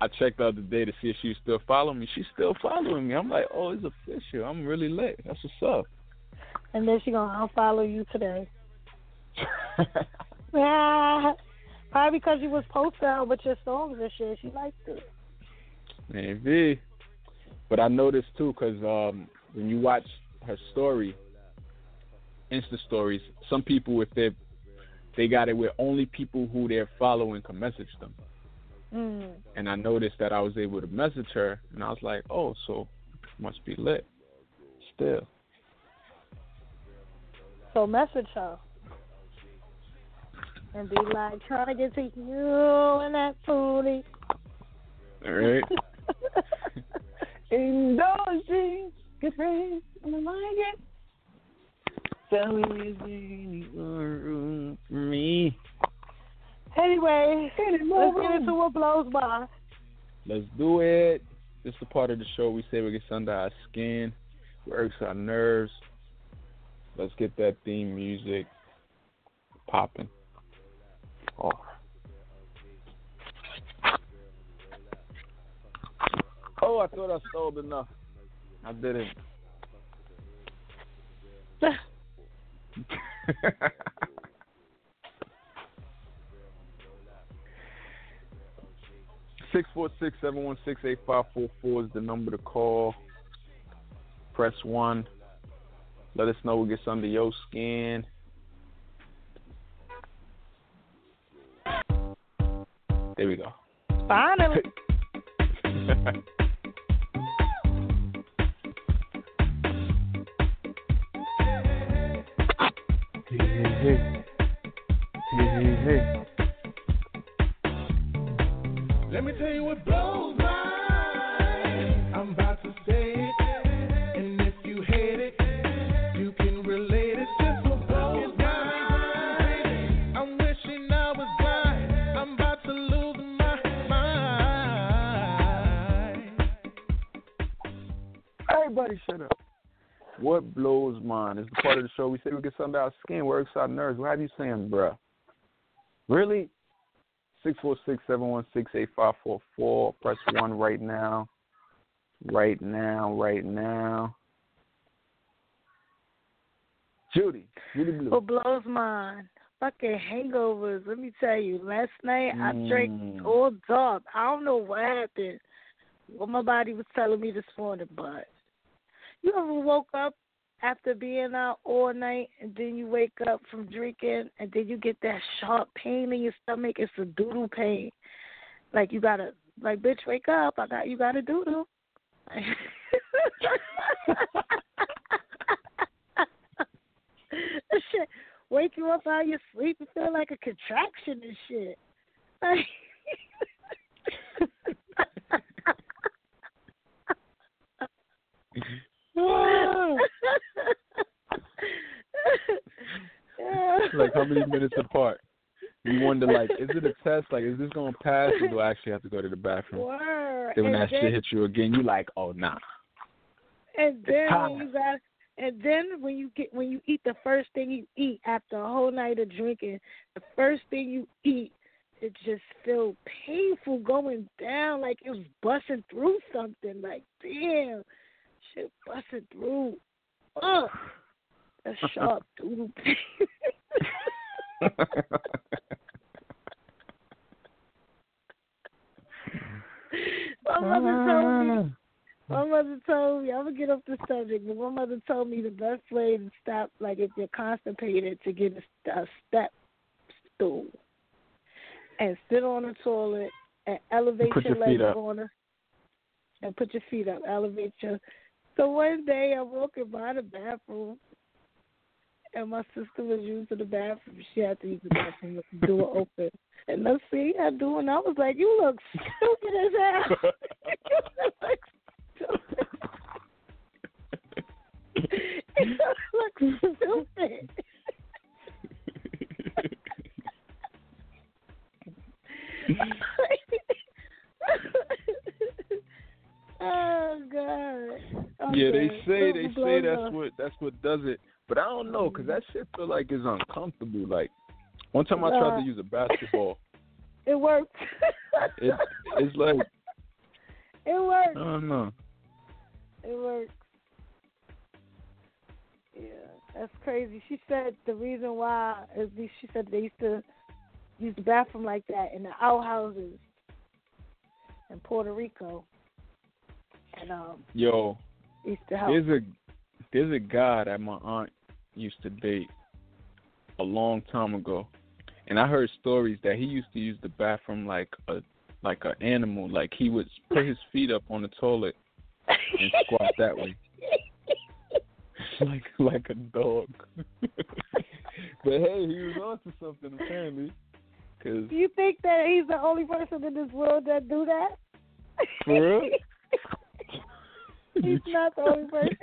I checked out the day to see if she was still following me. She's still following me. I'm like, oh, it's official. I'm really lit. That's what's up. and then she gonna unfollow you today. up. [LAUGHS] Ah, probably because you was posting with your songs and shit. She liked it. Maybe. But I noticed too because um, when you watch her story, Insta stories, some people if they they got it where only people who they're following can message them. Mm. And I noticed that I was able to message her, and I was like, oh, so must be lit. Still. So message her. And be like, trying to get to you and that foodie. All right. [LAUGHS] Indulging, good friends, and I like it. So is there any more room for me? Anyway, let's get into what blows my. Let's do it. This is the part of the show we say what gets under our skin, what irks our nerves. Let's get that theme music popping. Oh. Oh, I thought I stole enough. I didn't. [LAUGHS] Six four six seven one six eight five four four is the number to call. Press one. Let us know what gets under your skin. There we go. Finally. [LAUGHS] say we get under our skin, works our nerves. What are you saying, bruh? Really? Six four six seven one six eight five four four. Press one right now. Right now, right now. Juudy, Juudy Blu. What blows mine? Fucking hangovers. Let me tell you, last night I drank Mm. all dark. I don't know what happened. What my body was telling me this morning, but you ever woke up after being out all night and then you wake up from drinking and then you get that sharp pain in your stomach? It's a doodle pain. Like you gotta like bitch wake up, I got you got a doodle. [LAUGHS] Shit wake you up out of your sleep and feel like a contraction and shit. Like, [LAUGHS] how many minutes apart? You wonder, like, is it a test? Like, is this gonna pass, or do I actually have to go to the bathroom? Word. Then when and that then, shit hits you again, you like, oh nah. and then when you got and then when you get when you eat the first thing you eat after a whole night of drinking, the first thing you eat, it just feel painful going down like it was busting through something. Like damn, shit busting through. Ugh, that sharp pain. [LAUGHS] My mother told me. Ah. My mother told me. I'm gonna get off the subject, but my mother told me the best way to stop, like if you're constipated, to get a, a step stool and sit on the toilet and elevate Put your your legs up. on the and put your feet up, elevate your. So one day I'm walking by the bathroom and my sister was using the bathroom. She had to use the bathroom with the door open. And I see her doing. I was like, "You look stupid as hell. [LAUGHS] [LAUGHS] you look stupid. you look stupid." oh God. Yeah, they say they say that's what that's what does it, but I don't know because that shit feel like it's uncomfortable. Like one time I tried Uh, to use a basketball, [LAUGHS] It worked. it it's like [LAUGHS] it works. I don't know. It works. Yeah, that's crazy. She said the reason why is she said they used to use the bathroom like that in the outhouses in Puerto Rico, and um, Yo, used to help. a there's a guy that my aunt used to date a long time ago, and I heard stories that he used to use the bathroom like a like an animal. Like he would put his feet up on the toilet and squat that way, like like a dog. [LAUGHS] but hey, he was onto something apparently. Cause Do you think that he's the only person in this world that do that? For real? [LAUGHS] he's not the only [LAUGHS] person.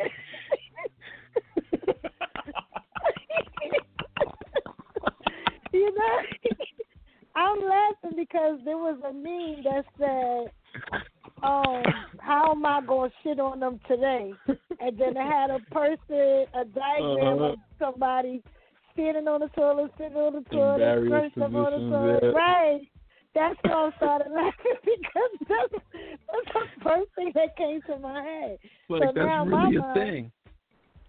You know, [LAUGHS] I'm laughing because there was a meme that said, um, how am I gonna shit on them today? And then it had a person, a diagram Uh-huh. of somebody standing on the toilet, sitting on the toilet, up on the toilet. yeah. Right. That's why I started [LAUGHS] laughing because that's, that's the first thing that came to my head. like so that's now my really a mind- thing.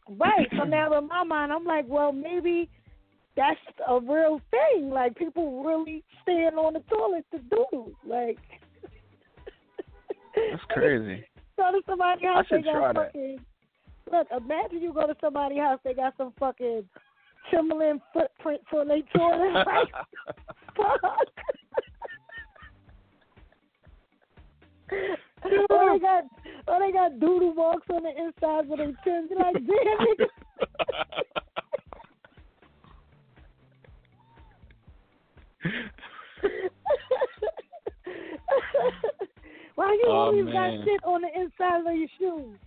Right. So now in my mind, I'm like, well, maybe that's a real thing. Like people really stand on the toilet to do. Like That's crazy. [LAUGHS] Go to somebody's house, should they got try that. fucking. Look, imagine you go to somebody's house, they got some fucking Timberland footprints on their toilet. [LAUGHS] Like, fuck. or they got, or they got doodle marks on the insides of their. You're like, damn, nigga. [LAUGHS] [LAUGHS] Why you Oh, always man. got shit on the inside of your shoes?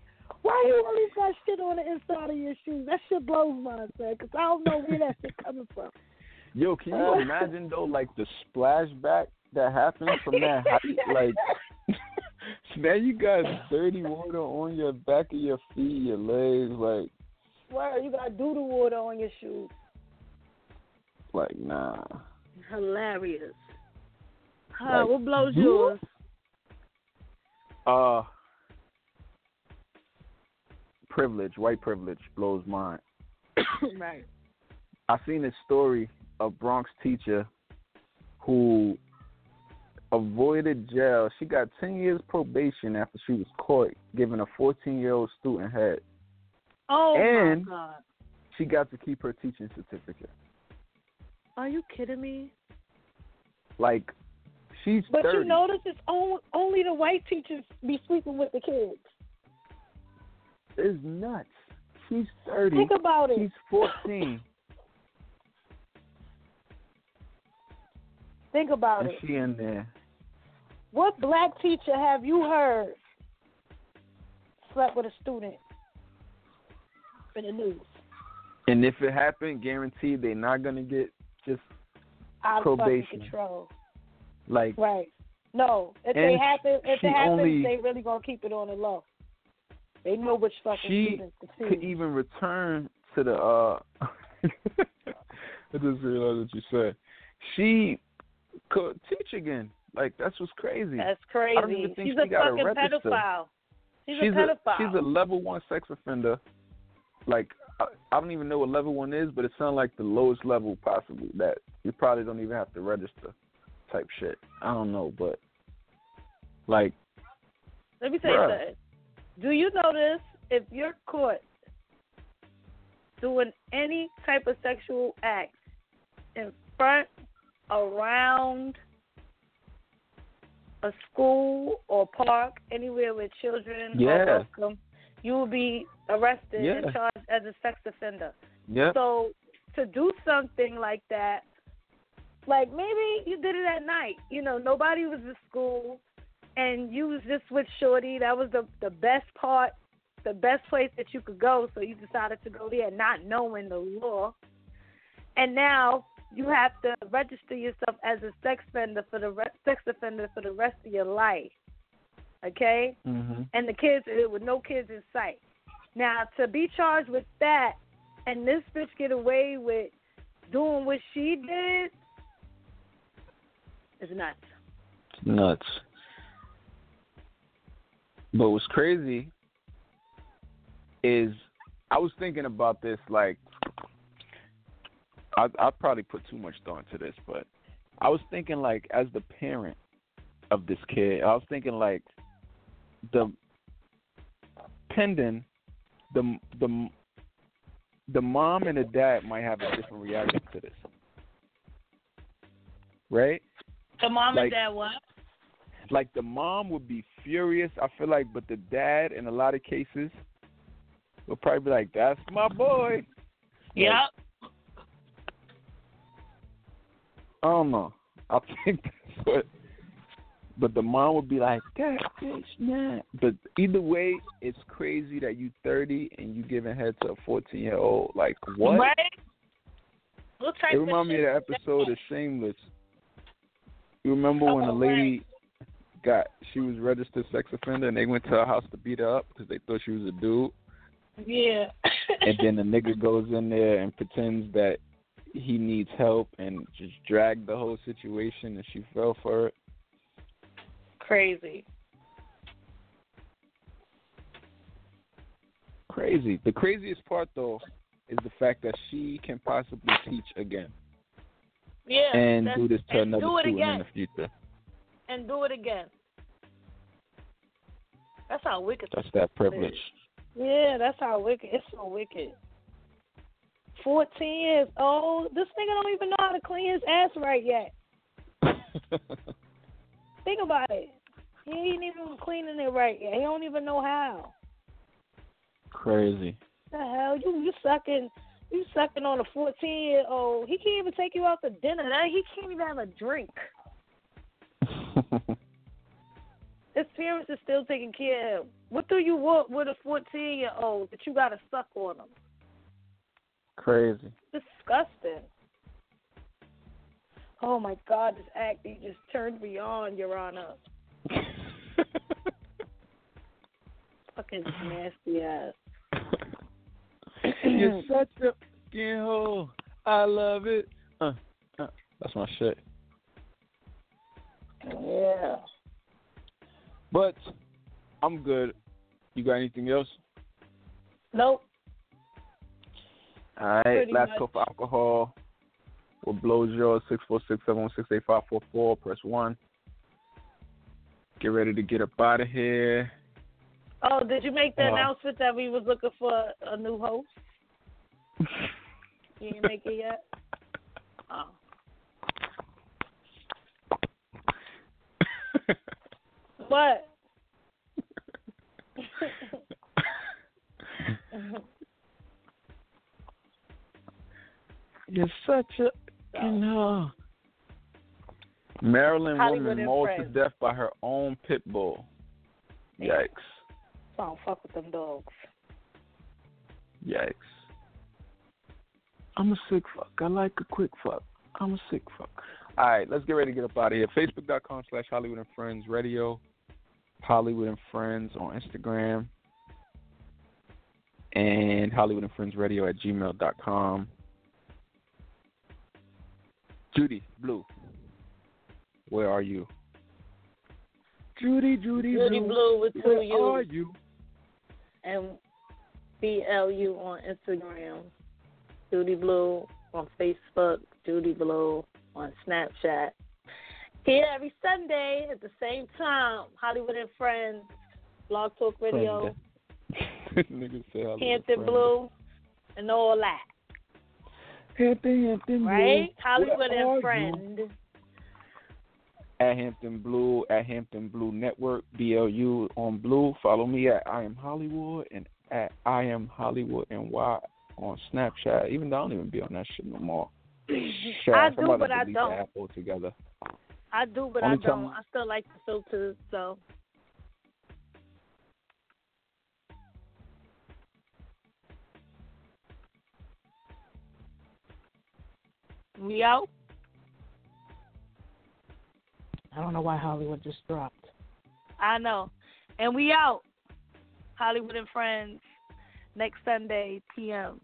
Why you always got shit on the inside of your shoes? That shit blows my mind, because I don't know where that shit coming from. Yo, can you uh, imagine though, like the splashback that happened from that [LAUGHS] height? Like, [LAUGHS] now you got dirty water on your back of your feet, your legs, like, Swear, you got doodle water on your shoes. like nah. Hilarious. Huh, Like, what blows yours? Uh, privilege, white privilege blows mine. [COUGHS] right. I seen this story of Bronx teacher who avoided jail. She got ten years probation after she was caught giving a fourteen year old student head. Oh And- my god. She got to keep her teaching certificate. Are you kidding me? Like she's But thirty. you notice it's only, only the white teachers be sleeping with the kids. it's nuts. She's thirty. Think about it. She's fourteen. [LAUGHS] Think about and it. she in there. What black teacher have you heard slept with a student in the news? And if it happened, guaranteed they're not gonna get just Out of Probation. control. like Right. No. If they happen if it happens, only- they really gonna keep it on the low. They know which fucking She students to could even return to the uh [LAUGHS] I just realized what you said. She could teach again. Like that's what's crazy. That's I don't crazy. even think She's she a got a fucking pedophile. She's, she's a pedophile. she's a level one sex offender. Like I, I don't even know what level one is, but it sounds like the lowest level possible. That you probably don't even have to register, type shit. I don't know, but like Let me tell you something. Do you notice if you're caught doing any type of sexual act in front, around a school or park, anywhere where children Yeah. are welcome, you will be arrested Yeah. and charged as a sex offender. yeah, So to do something like that, like maybe you did it at night. You know, nobody was at school, and you was just with Shorty. That was the the best part, the best place that you could go. So you decided to go there, not knowing the law. And now you have to register yourself as a sex offender for the re- sex offender for the rest of your life. Okay hmm and the kids uh, with no kids in sight. Now to be charged with that and this bitch get away with doing what she did is nuts. It's nuts. But what's crazy is I was thinking about this like I I probably put too much thought into this, but I was thinking like as the parent of this kid, I was thinking like the pendant the the the mom and the dad might have a different reaction to this. right? The mom Like- and dad what? Like the mom would be furious, I feel like, but the dad in a lot of cases will probably be like, "That's my boy." Yep. I don't know. I [LAUGHS] think that's what. But the mom would be like, "That bitch, nah." But either way, it's crazy that you 30 and you giving head to a 14 year old. Like what? Right? It reminded me of the episode of Shameless. You remember when the Oh, lady got she was registered sex offender and they went to her house to beat her up because they thought she was a dude. Yeah. and then the [LAUGHS] nigga goes in there and pretends that he needs help and just dragged the whole situation and she fell for it. Crazy. Crazy. The craziest part though is the fact that she can possibly teach again Yeah. and do this to another student again. in the future. And do it again. That's how wicked. That's that privilege. Yeah, that's how wicked. It's so wicked. Fourteen years old. This nigga don't even know how to clean his ass right yet. [LAUGHS] Think about it. He ain't even cleaning it right yet. He don't even know how. Crazy. The hell, you you sucking, you sucking on a fourteen year old. He can't even take you out to dinner. He can't even have a drink. [LAUGHS] His parents are still taking care of him. What do you want with a fourteen year old that you gotta suck on him? Crazy. Disgusting. Oh my God, this acting just turned me on, Your Honor. [LAUGHS] Fucking nasty ass. You're such a fucking hoe. I love it. Uh, uh, that's my shit. Yeah. But I'm good. You got anything else? Nope. All right. Pretty Last much. call for alcohol. What blows yours? Six four six seven one six eight five four four. Press one. Get ready to get up out of here. Oh, did you make the Uh, announcement that we was looking for a new host? You didn't make it yet? [LAUGHS] Oh. What? [LAUGHS] You're such a fucking hoe. Uh, Maryland Hollywood woman mauled to death by her own pit bull. Yikes. I don't fuck with them dogs. Yikes. I'm a sick fuck. I like a quick fuck. I'm a sick fuck. All right, let's get ready to get up out of here. Facebook.com slash Holliewood and Friends Radio. Holliewood and Friends on Instagram. And Holliewood and Friends Radio at gmail.com. Juudy Blu, where are you? Juudy, Juudy, Juudy Blu with two where are you? and B L U on Instagram. Juudy Blu on Facebook. Juudy Blu on Snapchat. Here every Sunday at the same time. Holliewood and Friends. Blog Talk Radio. [LAUGHS] Niggas say Hampton Blu. And all that. Hampton, Hampton Blu. Right? Holliewood Where are and you? Friend. At Hampton Blu, at Hampton Blu Network, BLU on Blue. Follow me at I am Holliewood and at I am Holliewood and Y on Snapchat. Even though I don't even be on that shit no more. [LAUGHS] Shit, I do, but I don't. The app altogether. I do, but Only I don't. time- I still like the filters, so. We out? I don't know why Holliewood just dropped. I know. And we out. Holliewood and Friends next Sunday, PM.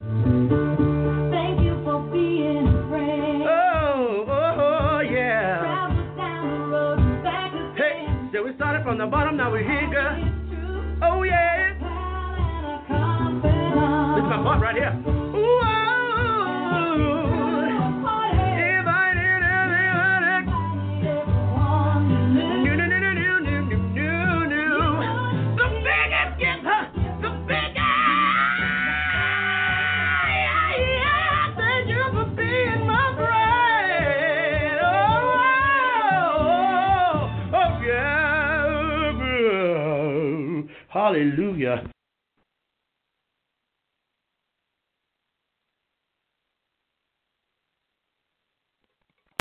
Thank you for being a friend. Oh, oh, oh, yeah. Travel down the road and back Hey, again. so we started from the bottom, now we're here, girl. Oh, yeah my heart right here. Hallelujah.